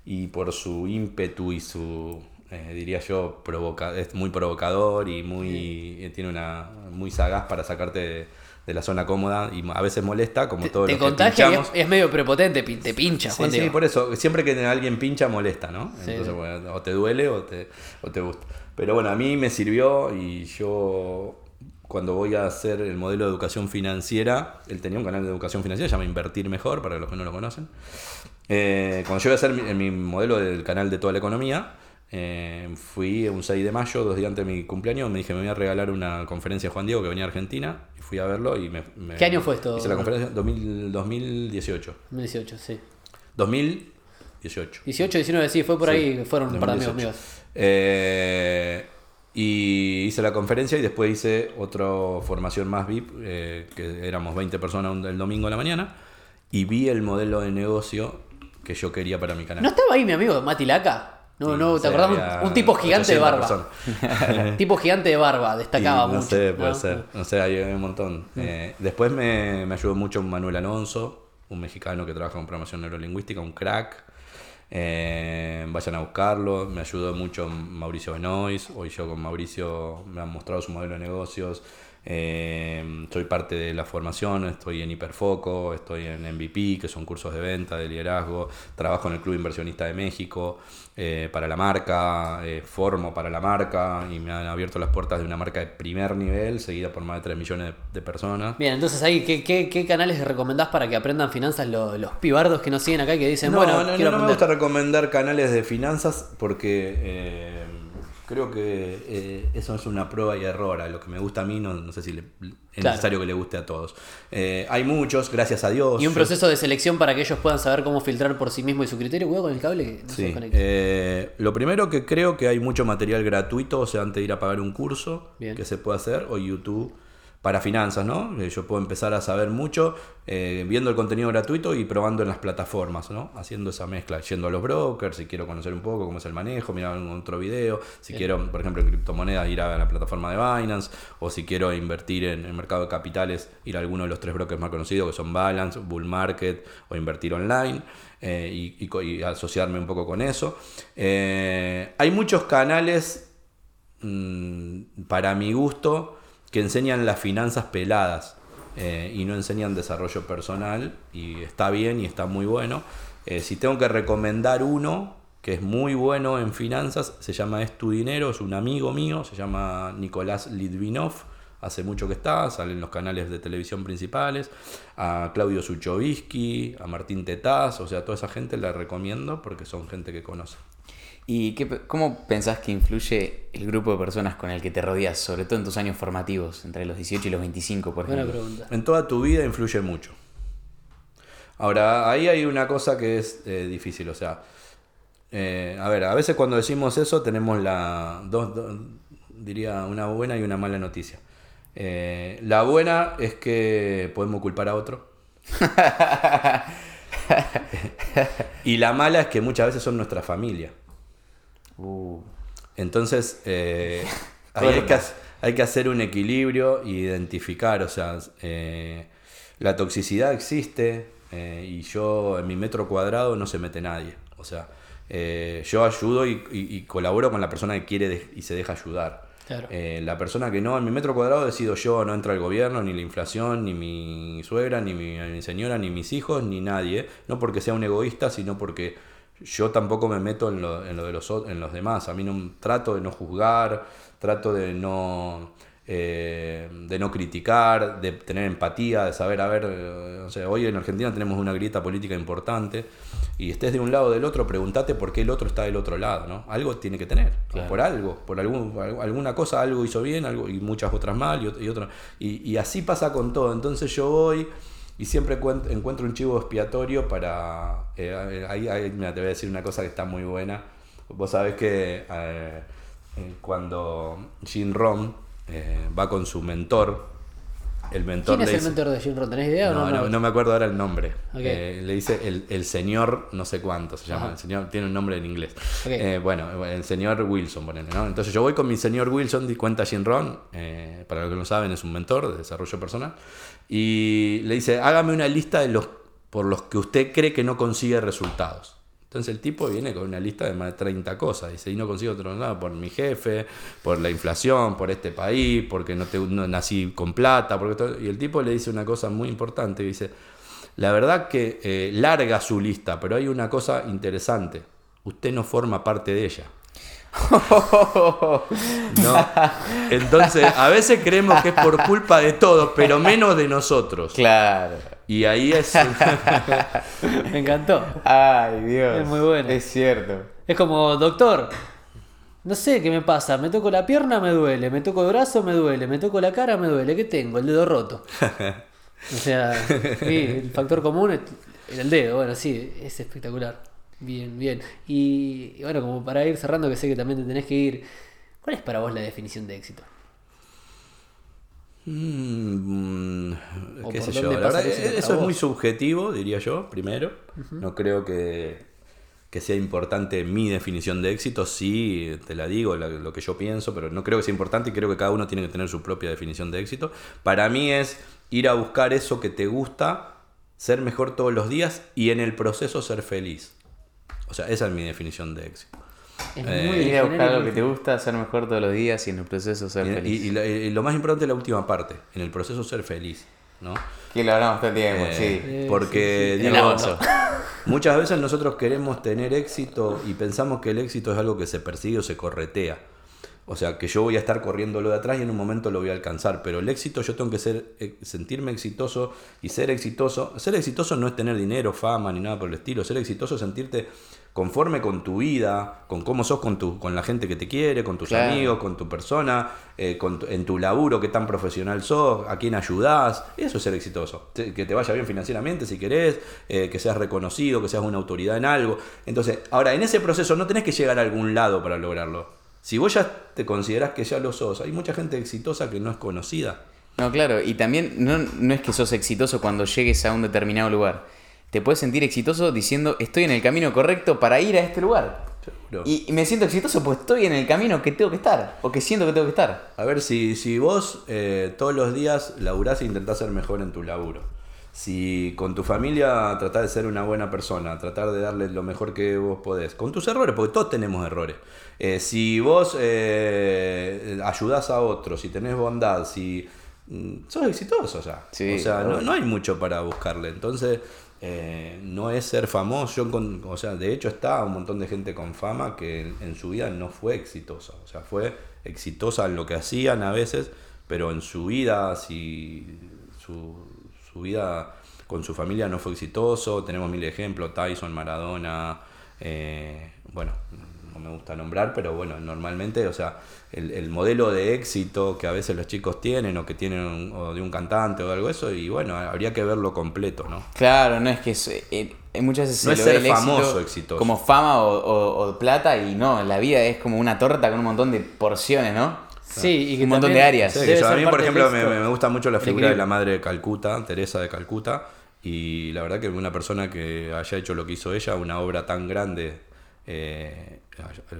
y por su ímpetu y su, eh, diría yo, provoca es muy provocador y muy eh, tiene una muy sagaz para sacarte de, de la zona cómoda y a veces molesta, como Te, todo te lo que es, es medio prepotente, te pincha, Sí, Juan sí, por eso, siempre que alguien pincha molesta, ¿no? Sí, Entonces, bueno, o te duele o te, o te gusta. Pero bueno, a mí me sirvió y yo cuando voy a hacer el modelo de educación financiera, él tenía un canal de educación financiera, se llama Invertir Mejor, para los que no lo conocen. Eh, cuando yo iba a hacer mi, mi modelo del canal de toda la economía, eh, fui un 6 de mayo, dos días antes de mi cumpleaños, me dije me voy a regalar una conferencia a Juan Diego que venía a Argentina y fui a verlo y me... me- ¿Qué año fue esto? Hice la conferencia 2000 2018. 2018, sí. 2018. 18, 19, sí, fue por Sí, ahí, fueron un par de amigos 2018. míos. Eh, y hice la conferencia y después hice otra formación más VIP, eh, que éramos 20 personas el domingo a la mañana, y vi el modelo de negocio que yo quería para mi canal. ¿No estaba ahí mi amigo Mati Laca? No, Sí, no, ¿te acordás? había Un, tipo gigante de 800 barba. <laughs> tipo gigante de barba, destacaba Y no mucho. sé, puede ¿no? ser. No sé, hay un montón. Eh, después me, me ayudó mucho Manuel Alonso, un mexicano que trabaja con programación neurolingüística, un crack. Eh, vayan a buscarlo. Me ayudó mucho Mauricio Benois. Hoy yo con Mauricio me han mostrado su modelo de negocios. Eh, soy parte de la formación, estoy en Hiperfoco, estoy en MVP, que son cursos de venta, de liderazgo, trabajo en el Club Inversionista de México eh, para la marca, eh, formo para la marca y me han abierto las puertas de una marca de primer nivel, seguida por más de 3 millones de, de personas. Bien, entonces ahí, ¿qué, qué, qué canales recomendás para que aprendan finanzas los, los pibardos que nos siguen acá y que dicen, No, bueno, no, quiero no me gusta recomendar canales de finanzas porque eh, creo que eh, eso es una prueba y error. A lo que me gusta a mí, no, no sé si le- es Claro. necesario que le guste a todos. Eh, hay muchos, gracias a Dios. Y un proceso de selección para que ellos puedan saber cómo filtrar por sí mismo y su criterio. Cuidado con el cable que no se Sí, conecta. eh, lo primero que creo que hay mucho material gratuito, o sea, antes de ir a pagar un curso Bien. que se puede hacer, o YouTube para finanzas, ¿no? Eh, Yo puedo empezar a saber mucho eh, viendo el contenido gratuito y probando en las plataformas, ¿no? Haciendo esa mezcla, yendo a los brokers, si quiero conocer un poco cómo es el manejo, mirar algún otro video, si quiero, por ejemplo, en criptomonedas, ir a la plataforma de Binance, o si quiero invertir en el mercado de capitales, ir a alguno de los tres brokers más conocidos, que son Balance, Bull Market o Invertir Online eh, y, y co- y asociarme un poco con eso. Eh, hay muchos canales, mm, para mi gusto, que enseñan las finanzas peladas eh, y no enseñan desarrollo personal y está bien y está muy bueno. Eh, si tengo que recomendar uno que es muy bueno en finanzas, se llama Es tu dinero, es un amigo mío, se llama Nicolás Litvinov, hace mucho que está, sale en los canales de televisión principales, a Claudio Suchovsky, a Martín Tetaz, o sea, toda esa gente la recomiendo porque son gente que conoce. ¿Y qué, cómo pensás que influye el grupo de personas con el que te rodeas, sobre todo en tus años formativos, entre los 18 y los 25, por Buena ejemplo? pregunta. En toda tu vida influye mucho. Ahora, ahí hay una cosa que es eh, difícil, o sea, eh, a ver, a veces cuando decimos eso tenemos la dos, dos- diría una buena y una mala noticia. Eh, la buena es que podemos culpar a otro. <laughs> y la mala es que muchas veces son nuestra familia. Uh, Entonces, eh, ahí <laughs> hay, que, ha- hay que hacer un equilibrio e identificar, o sea, eh, la toxicidad existe eh, y yo en mi metro cuadrado no se mete nadie. O sea, yo ayudo y, y- y colaboro con la persona que quiere y se deja ayudar. Claro. La persona que no, en mi metro cuadrado decido yo, no entra el gobierno, ni la inflación, ni mi suegra, ni mi, mi señora, ni mis hijos, ni nadie. No porque sea un egoísta, sino porque yo tampoco me meto en lo, en lo de los, o- en los demás. A mí no, trato de no juzgar, trato de no, eh, de no criticar, de tener empatía, de saber, a ver, eh, no sé, hoy en Argentina tenemos una grieta política importante y estés de un lado o del otro, pregúntate por qué el otro está del otro lado, ¿no? Algo tiene que tener, Claro. por algo, por algún, al- alguna cosa, algo hizo bien, algo, y muchas otras mal, y, y otra- y, y así pasa con todo. Entonces yo voy y siempre cuen- encuentro un chivo expiatorio para... eh, ahí, ahí, mira, te voy a decir una cosa que está muy buena. Vos sabés que eh, eh, cuando Jim Rom eh, va con su mentor, el mentor ¿Quién es el mentor de Jim Rohn? ¿Tenés idea o no, no? no, me acuerdo ahora el nombre. Eh, le dice el, el señor no sé cuánto se llama. Ajá. El señor tiene un nombre en inglés. Eh, bueno, el señor Wilson, ponele, ¿no? Entonces yo voy con mi señor Wilson, di cuenta Jim Ron, eh, para los que no saben, es un mentor de desarrollo personal. Y le dice, hágame una lista de los por los que usted cree que no consigue resultados. Entonces el tipo viene con una lista de más de 30 cosas. Dice, y no consigo otro lado por mi jefe, por la inflación, por este país, porque no, te, no nací con plata. Porque todo- Y el tipo le dice una cosa muy importante. Dice, la verdad que eh, larga su lista, pero hay una cosa interesante. Usted no forma parte de ella. <laughs> No. Entonces, a veces creemos que es por culpa de todos, pero menos de nosotros. Claro. Y ahí es. <laughs> Me encantó. Ay, Dios. Es muy bueno. Es cierto. Es como, doctor, no sé qué me pasa. Me toco la pierna, me duele. Me toco el brazo, me duele. Me toco la cara, me duele. ¿Qué tengo? El dedo roto. <laughs> O sea, sí, el factor común es el dedo. Bueno, sí, es espectacular. Bien, bien. Y, y bueno, como para ir cerrando, que sé que también te tenés que ir. ¿Cuál es para vos la definición de éxito? Mm, qué sé yo, la verdad, eso para es muy subjetivo, diría yo, primero. No creo que, que sea importante mi definición de éxito, sí, te la digo, la- lo que yo pienso, pero no creo que sea importante y creo que cada uno tiene que tener su propia definición de éxito. Para mí es ir a buscar eso que te gusta, ser mejor todos los días y en el proceso ser feliz. O sea, esa es mi definición de éxito. Es Eh, muy Ir a buscar lo que te gusta, ser mejor todos los días y en el proceso ser Y, feliz. y- y lo más importante es la última parte, en el proceso ser feliz. ¿no? Que lo hablamos todo el tiempo, Eh, sí. Porque sí, sí. digo, El oso. <laughs> muchas veces nosotros queremos tener éxito y pensamos que el éxito es algo que se persigue o se corretea. O sea, que yo voy a estar corriendo lo de atrás y en un momento lo voy a alcanzar. Pero el éxito yo tengo que ser, eh, sentirme exitoso y ser exitoso. Ser exitoso no es tener dinero, fama ni nada por el estilo. Ser exitoso es sentirte conforme con tu vida, con cómo sos con, tu, con la gente que te quiere, con tus Claro. amigos, con tu persona, eh, con tu- en tu laburo, qué tan profesional sos, a quién ayudás. Eso es ser exitoso. Que te vaya bien financieramente si querés, eh, que seas reconocido, que seas una autoridad en algo. Entonces, ahora, en ese proceso no tenés que llegar a algún lado para lograrlo. Si vos ya te considerás que ya lo sos, hay mucha gente exitosa que no es conocida. No, claro, y también no, no es que sos exitoso cuando llegues a un determinado lugar. Te puedes sentir exitoso diciendo estoy en el camino correcto para ir a este lugar. Seguro. Y, y me siento exitoso porque estoy en el camino que tengo que estar, o que siento que tengo que estar. A ver, si, si vos eh, todos los días laburás e intentás ser mejor en tu laburo. Si con tu familia tratás de ser una buena persona, tratar de darle lo mejor que vos podés, con tus errores, porque todos tenemos errores. Eh, si vos eh, ayudás a otros, si tenés bondad, si mm, sos exitoso ya. Sí, o sea, no, no hay mucho para buscarle. Entonces, eh, no es ser famoso. Con- o sea, de hecho está un montón de gente con fama que en, en su vida no fue exitosa. O sea, fue exitosa en lo que hacían a veces, pero en su vida, si su, su vida con su familia no fue exitoso. Tenemos mil ejemplos, Tyson, Maradona, eh, bueno, no me gusta nombrar, pero bueno, normalmente, o sea, el, el modelo de éxito que a veces los chicos tienen o que tienen un- o de un cantante o algo eso, y bueno, habría que verlo completo, ¿no? Claro, no es que es- eh, eh, muchas veces No se es lo ve el éxito famoso, exitoso. como fama o, o- o plata y no, la vida es como una torta con un montón de porciones, ¿no? Sí, y que Un montón de áreas. Sí, debe que yo- a mí, por ejemplo, me, éxito. me gusta mucho la figura de la madre de Calcuta, Teresa de Calcuta, y la verdad que una persona que haya hecho lo que hizo ella, una obra tan grande, eh,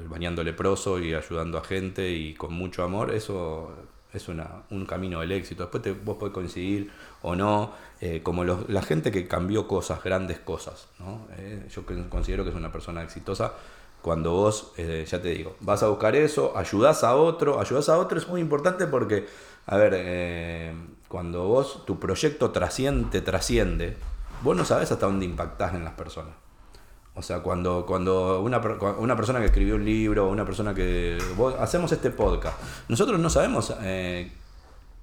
bañando leproso y ayudando a gente y con mucho amor, eso es una, un camino del éxito. Después te, vos podés coincidir o no, eh, como los- la gente que cambió cosas, grandes cosas. ¿no? Eh, yo considero que es una persona exitosa cuando vos, eh, ya te digo, vas a buscar eso, ayudás a otro, ayudás a otro es muy importante porque, a ver, cuando vos, tu proyecto trasciende, trasciende, vos no sabés hasta dónde impactás en las personas. O sea, cuando, cuando una, una persona que escribió un libro, una persona que... vos- hacemos este podcast. Nosotros no sabemos eh,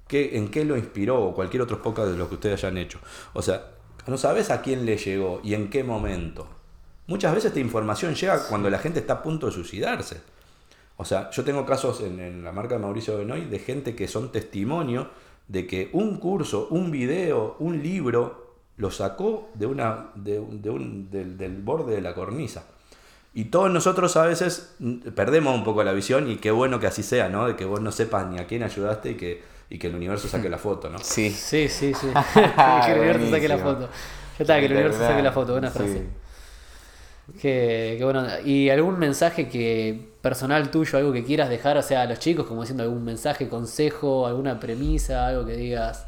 qué, en qué lo inspiró o cualquier otro podcast de lo que ustedes hayan hecho. O sea, no sabes a quién le llegó y en qué momento. Muchas veces esta información llega cuando la gente está a punto de suicidarse. O sea, yo tengo casos en, en la marca de Mauricio Benoy de gente que son testimonio de que un curso, un video, un libro lo sacó de una, de, un- de un- del, del borde de la cornisa. Y todos nosotros a veces perdemos un poco la visión y qué bueno que así sea, ¿no? De que vos no sepas ni a quién ayudaste y que, y que el universo saque la foto, ¿no? Sí. Sí, sí, sí. <laughs> <laughs> que el universo saque la foto. Ya está, que el universo saque la foto. Buena Sí. frase. Que, que bueno. ¿Y algún mensaje que personal tuyo, algo que quieras dejar, o sea, a los chicos, como diciendo algún mensaje, consejo, alguna premisa, algo que digas?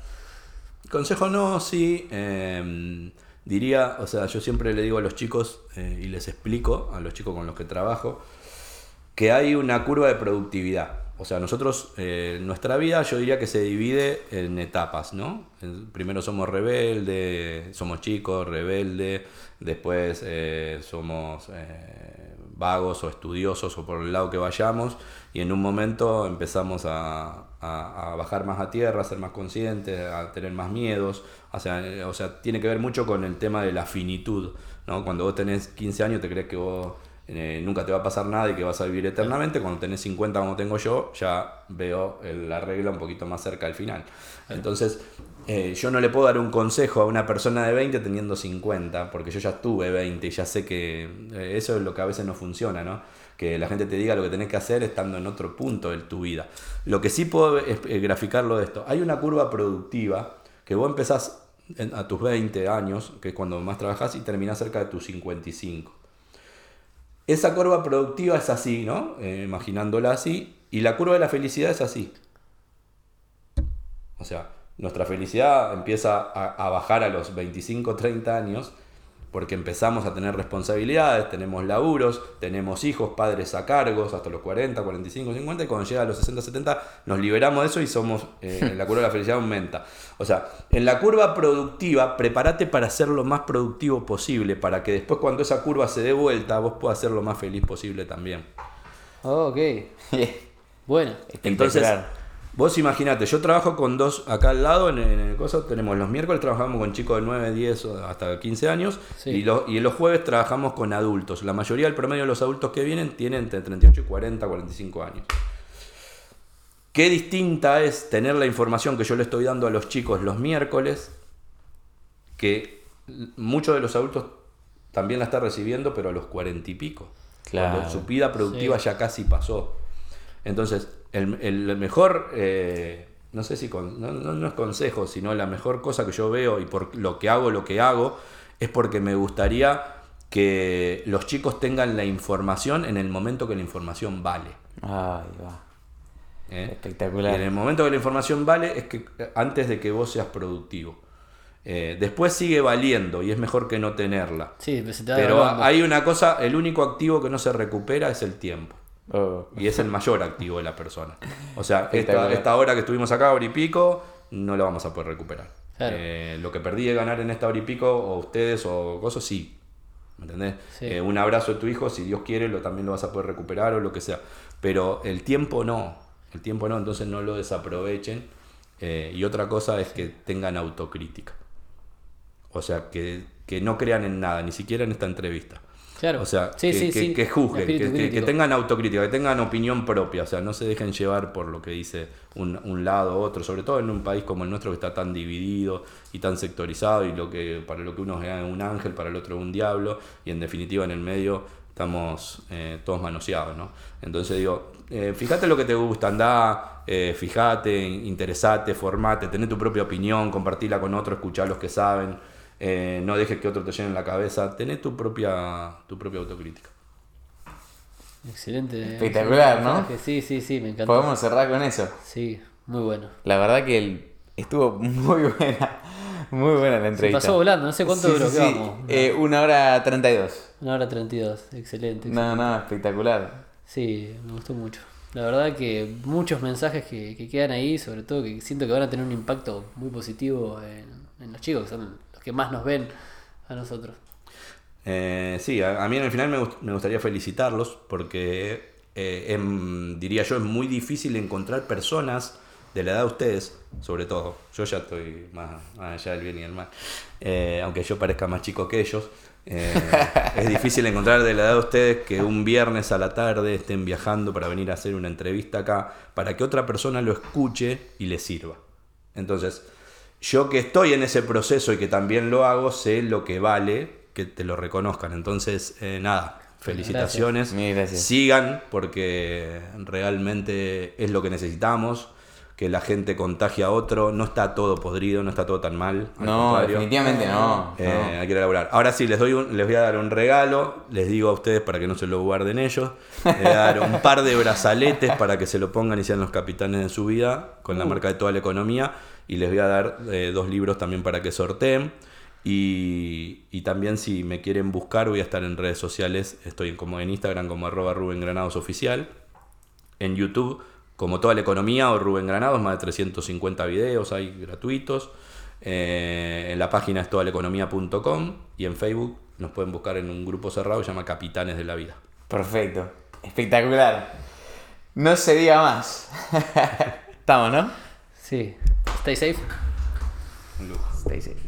Consejo no, sí. eh, diría, o sea, yo siempre le digo a los chicos eh, y les explico a los chicos con los que trabajo que hay una curva de productividad. O sea, nosotros, eh, nuestra vida yo diría que se divide en etapas, ¿no? Primero somos rebeldes, somos chicos, rebeldes, después eh, somos vagos o estudiosos o por el lado que vayamos, y en un momento empezamos a, a- bajar más a tierra, a ser más conscientes, a tener más miedos, o sea, eh, o sea, tiene que ver mucho con el tema de la finitud, ¿no? Cuando vos tenés 15 años te crees que vos eh, nunca te va a pasar nada y que vas a vivir eternamente. Cuando tenés 50 como tengo yo, ya veo la regla un poquito más cerca del final. Entonces, eh, yo no le puedo dar un consejo a una persona de 20 teniendo 50, porque yo ya tuve 20 y ya sé que eso es lo que a veces no funciona, ¿no? Que la gente te diga lo que tenés que hacer estando en otro punto de tu vida. Lo que sí puedo es eh, graficarlo de esto. Hay una curva productiva que vos empezás a tus 20 años, que es cuando más trabajás, y terminás cerca de tus 55. Esa curva productiva es así, ¿no? Eh, imaginándola así. Y la curva de la felicidad es así. O sea, nuestra felicidad empieza a, a bajar a los 25, 30 años porque empezamos a tener responsabilidades, tenemos laburos, tenemos hijos, padres a cargos hasta los 40, 45, 50 y cuando llega a los 60, 70 nos liberamos de eso y somos, eh, <laughs> la curva de la felicidad aumenta. O sea, en la curva productiva, prepárate para ser lo más productivo posible, para que después cuando esa curva se dé vuelta, vos puedas ser lo más feliz posible también. Oh, ok. <laughs> Bueno. Entonces. Vos imaginate, yo trabajo con dos acá al lado, en, en el coso, tenemos los miércoles trabajamos con chicos de 9, 10 o hasta 15 años Sí. y, los, y los jueves trabajamos con adultos. La mayoría del promedio de los adultos que vienen tienen entre 38 y 40, 45 años. Qué distinta es tener la información que yo le estoy dando a los chicos los miércoles, que muchos de los adultos también la están recibiendo, pero a los 40 y pico. Claro. Cuando su vida productiva Sí. ya casi pasó. Entonces, el, el mejor, eh, no sé si con- no, no- no es consejo, sino la mejor cosa que yo veo y por lo que hago, lo que hago, es porque me gustaría que los chicos tengan la información en el momento que la información vale. Ay, va. ¿eh? Espectacular. Y en el momento que la información vale es que antes de que vos seas productivo. Eh, después sigue valiendo y es mejor que no tenerla. Sí, Pero devaluando. hay una cosa, el único activo que no se recupera es el tiempo. Oh. Y es el mayor activo de la persona. O sea, <laughs> esta, hora que estuvimos acá, hora y pico, no la vamos a poder recuperar. Claro. Eh, lo que perdí de ganar en esta hora y pico, o ustedes, o cosas, sí. ¿Me entendés? Sí. Eh, un abrazo de tu hijo, si Dios quiere, lo, también lo vas a poder recuperar o lo que sea. Pero el tiempo no. El tiempo no, entonces no lo desaprovechen. Eh, y otra cosa es que tengan autocrítica. O sea, que, que no crean en nada, ni siquiera en esta entrevista. Claro. O sea, Sí, que, sí, que- sí. que juzguen, que, tengan autocrítica, que tengan opinión propia, o sea, no se dejen llevar por lo que dice un, un lado u otro, sobre todo en un país como el nuestro que está tan dividido y tan sectorizado y lo que para lo que uno es un ángel, para el otro un diablo y en definitiva en el medio estamos eh, todos manoseados, ¿no? Entonces digo, eh, fíjate lo que te gusta, anda, eh, fíjate, interesate, formate, tené tu propia opinión, compartila con otros, escuchá a los que saben, eh, no dejes que otros te llenen la cabeza, tené tu propia, tu propia autocrítica. Excelente. Espectacular, excelente ¿no? Sí, sí, sí, me encantó. Podemos cerrar con eso. Sí, muy bueno. La verdad que el- estuvo muy buena. Muy buena la Se entrevista. pasó volando, no sé cuánto Sí, duró. Eh, una hora treinta y dos. Una hora 32, excelente. No, no, espectacular. Sí, me gustó mucho. La verdad que muchos mensajes que, que quedan ahí, sobre todo que siento que van a tener un impacto muy positivo en, en los chicos, que son los que más nos ven a nosotros. Eh, sí, a, mí en el final me, gust- me gustaría felicitarlos porque eh, em, diría yo es muy difícil encontrar personas de la edad de ustedes, sobre todo. Yo ya estoy más, allá del bien y del mal, eh, aunque yo parezca más chico que ellos. es difícil encontrar de la edad de ustedes que un viernes a la tarde estén viajando para venir a hacer una entrevista acá, para que otra persona lo escuche y le sirva. Entonces, yo que estoy en ese proceso y que también lo hago, sé lo que vale que te lo reconozcan. Entonces, eh, nada, felicitaciones. Mil gracias. Sigan porque realmente es lo que necesitamos. Que la gente contagie a otro. No está todo podrido, no está todo tan mal. al No, contrario. definitivamente no. Eh, no. Hay que elaborar. Ahora sí, les doy un- les voy a dar un regalo. Les digo a ustedes para que no se lo guarden ellos. Les voy a dar un par de brazaletes para que se lo pongan y sean los capitanes de su vida con la Uh. marca de toda la economía. Y les voy a dar eh, dos libros también para que sorteen. Y, y también si me quieren buscar voy a estar en redes sociales, estoy en- como en Instagram como arroba Rubén Granados Oficial, en YouTube como toda la economía o Rubén Granados, más de 350 videos hay gratuitos. Eh, en la página es todaeconomía.com y en Facebook nos pueden buscar en un grupo cerrado que se llama Capitanes de la Vida. Perfecto. Espectacular. No se diga más. <laughs> Estamos, ¿no? Sí. Stay safe. Stay safe.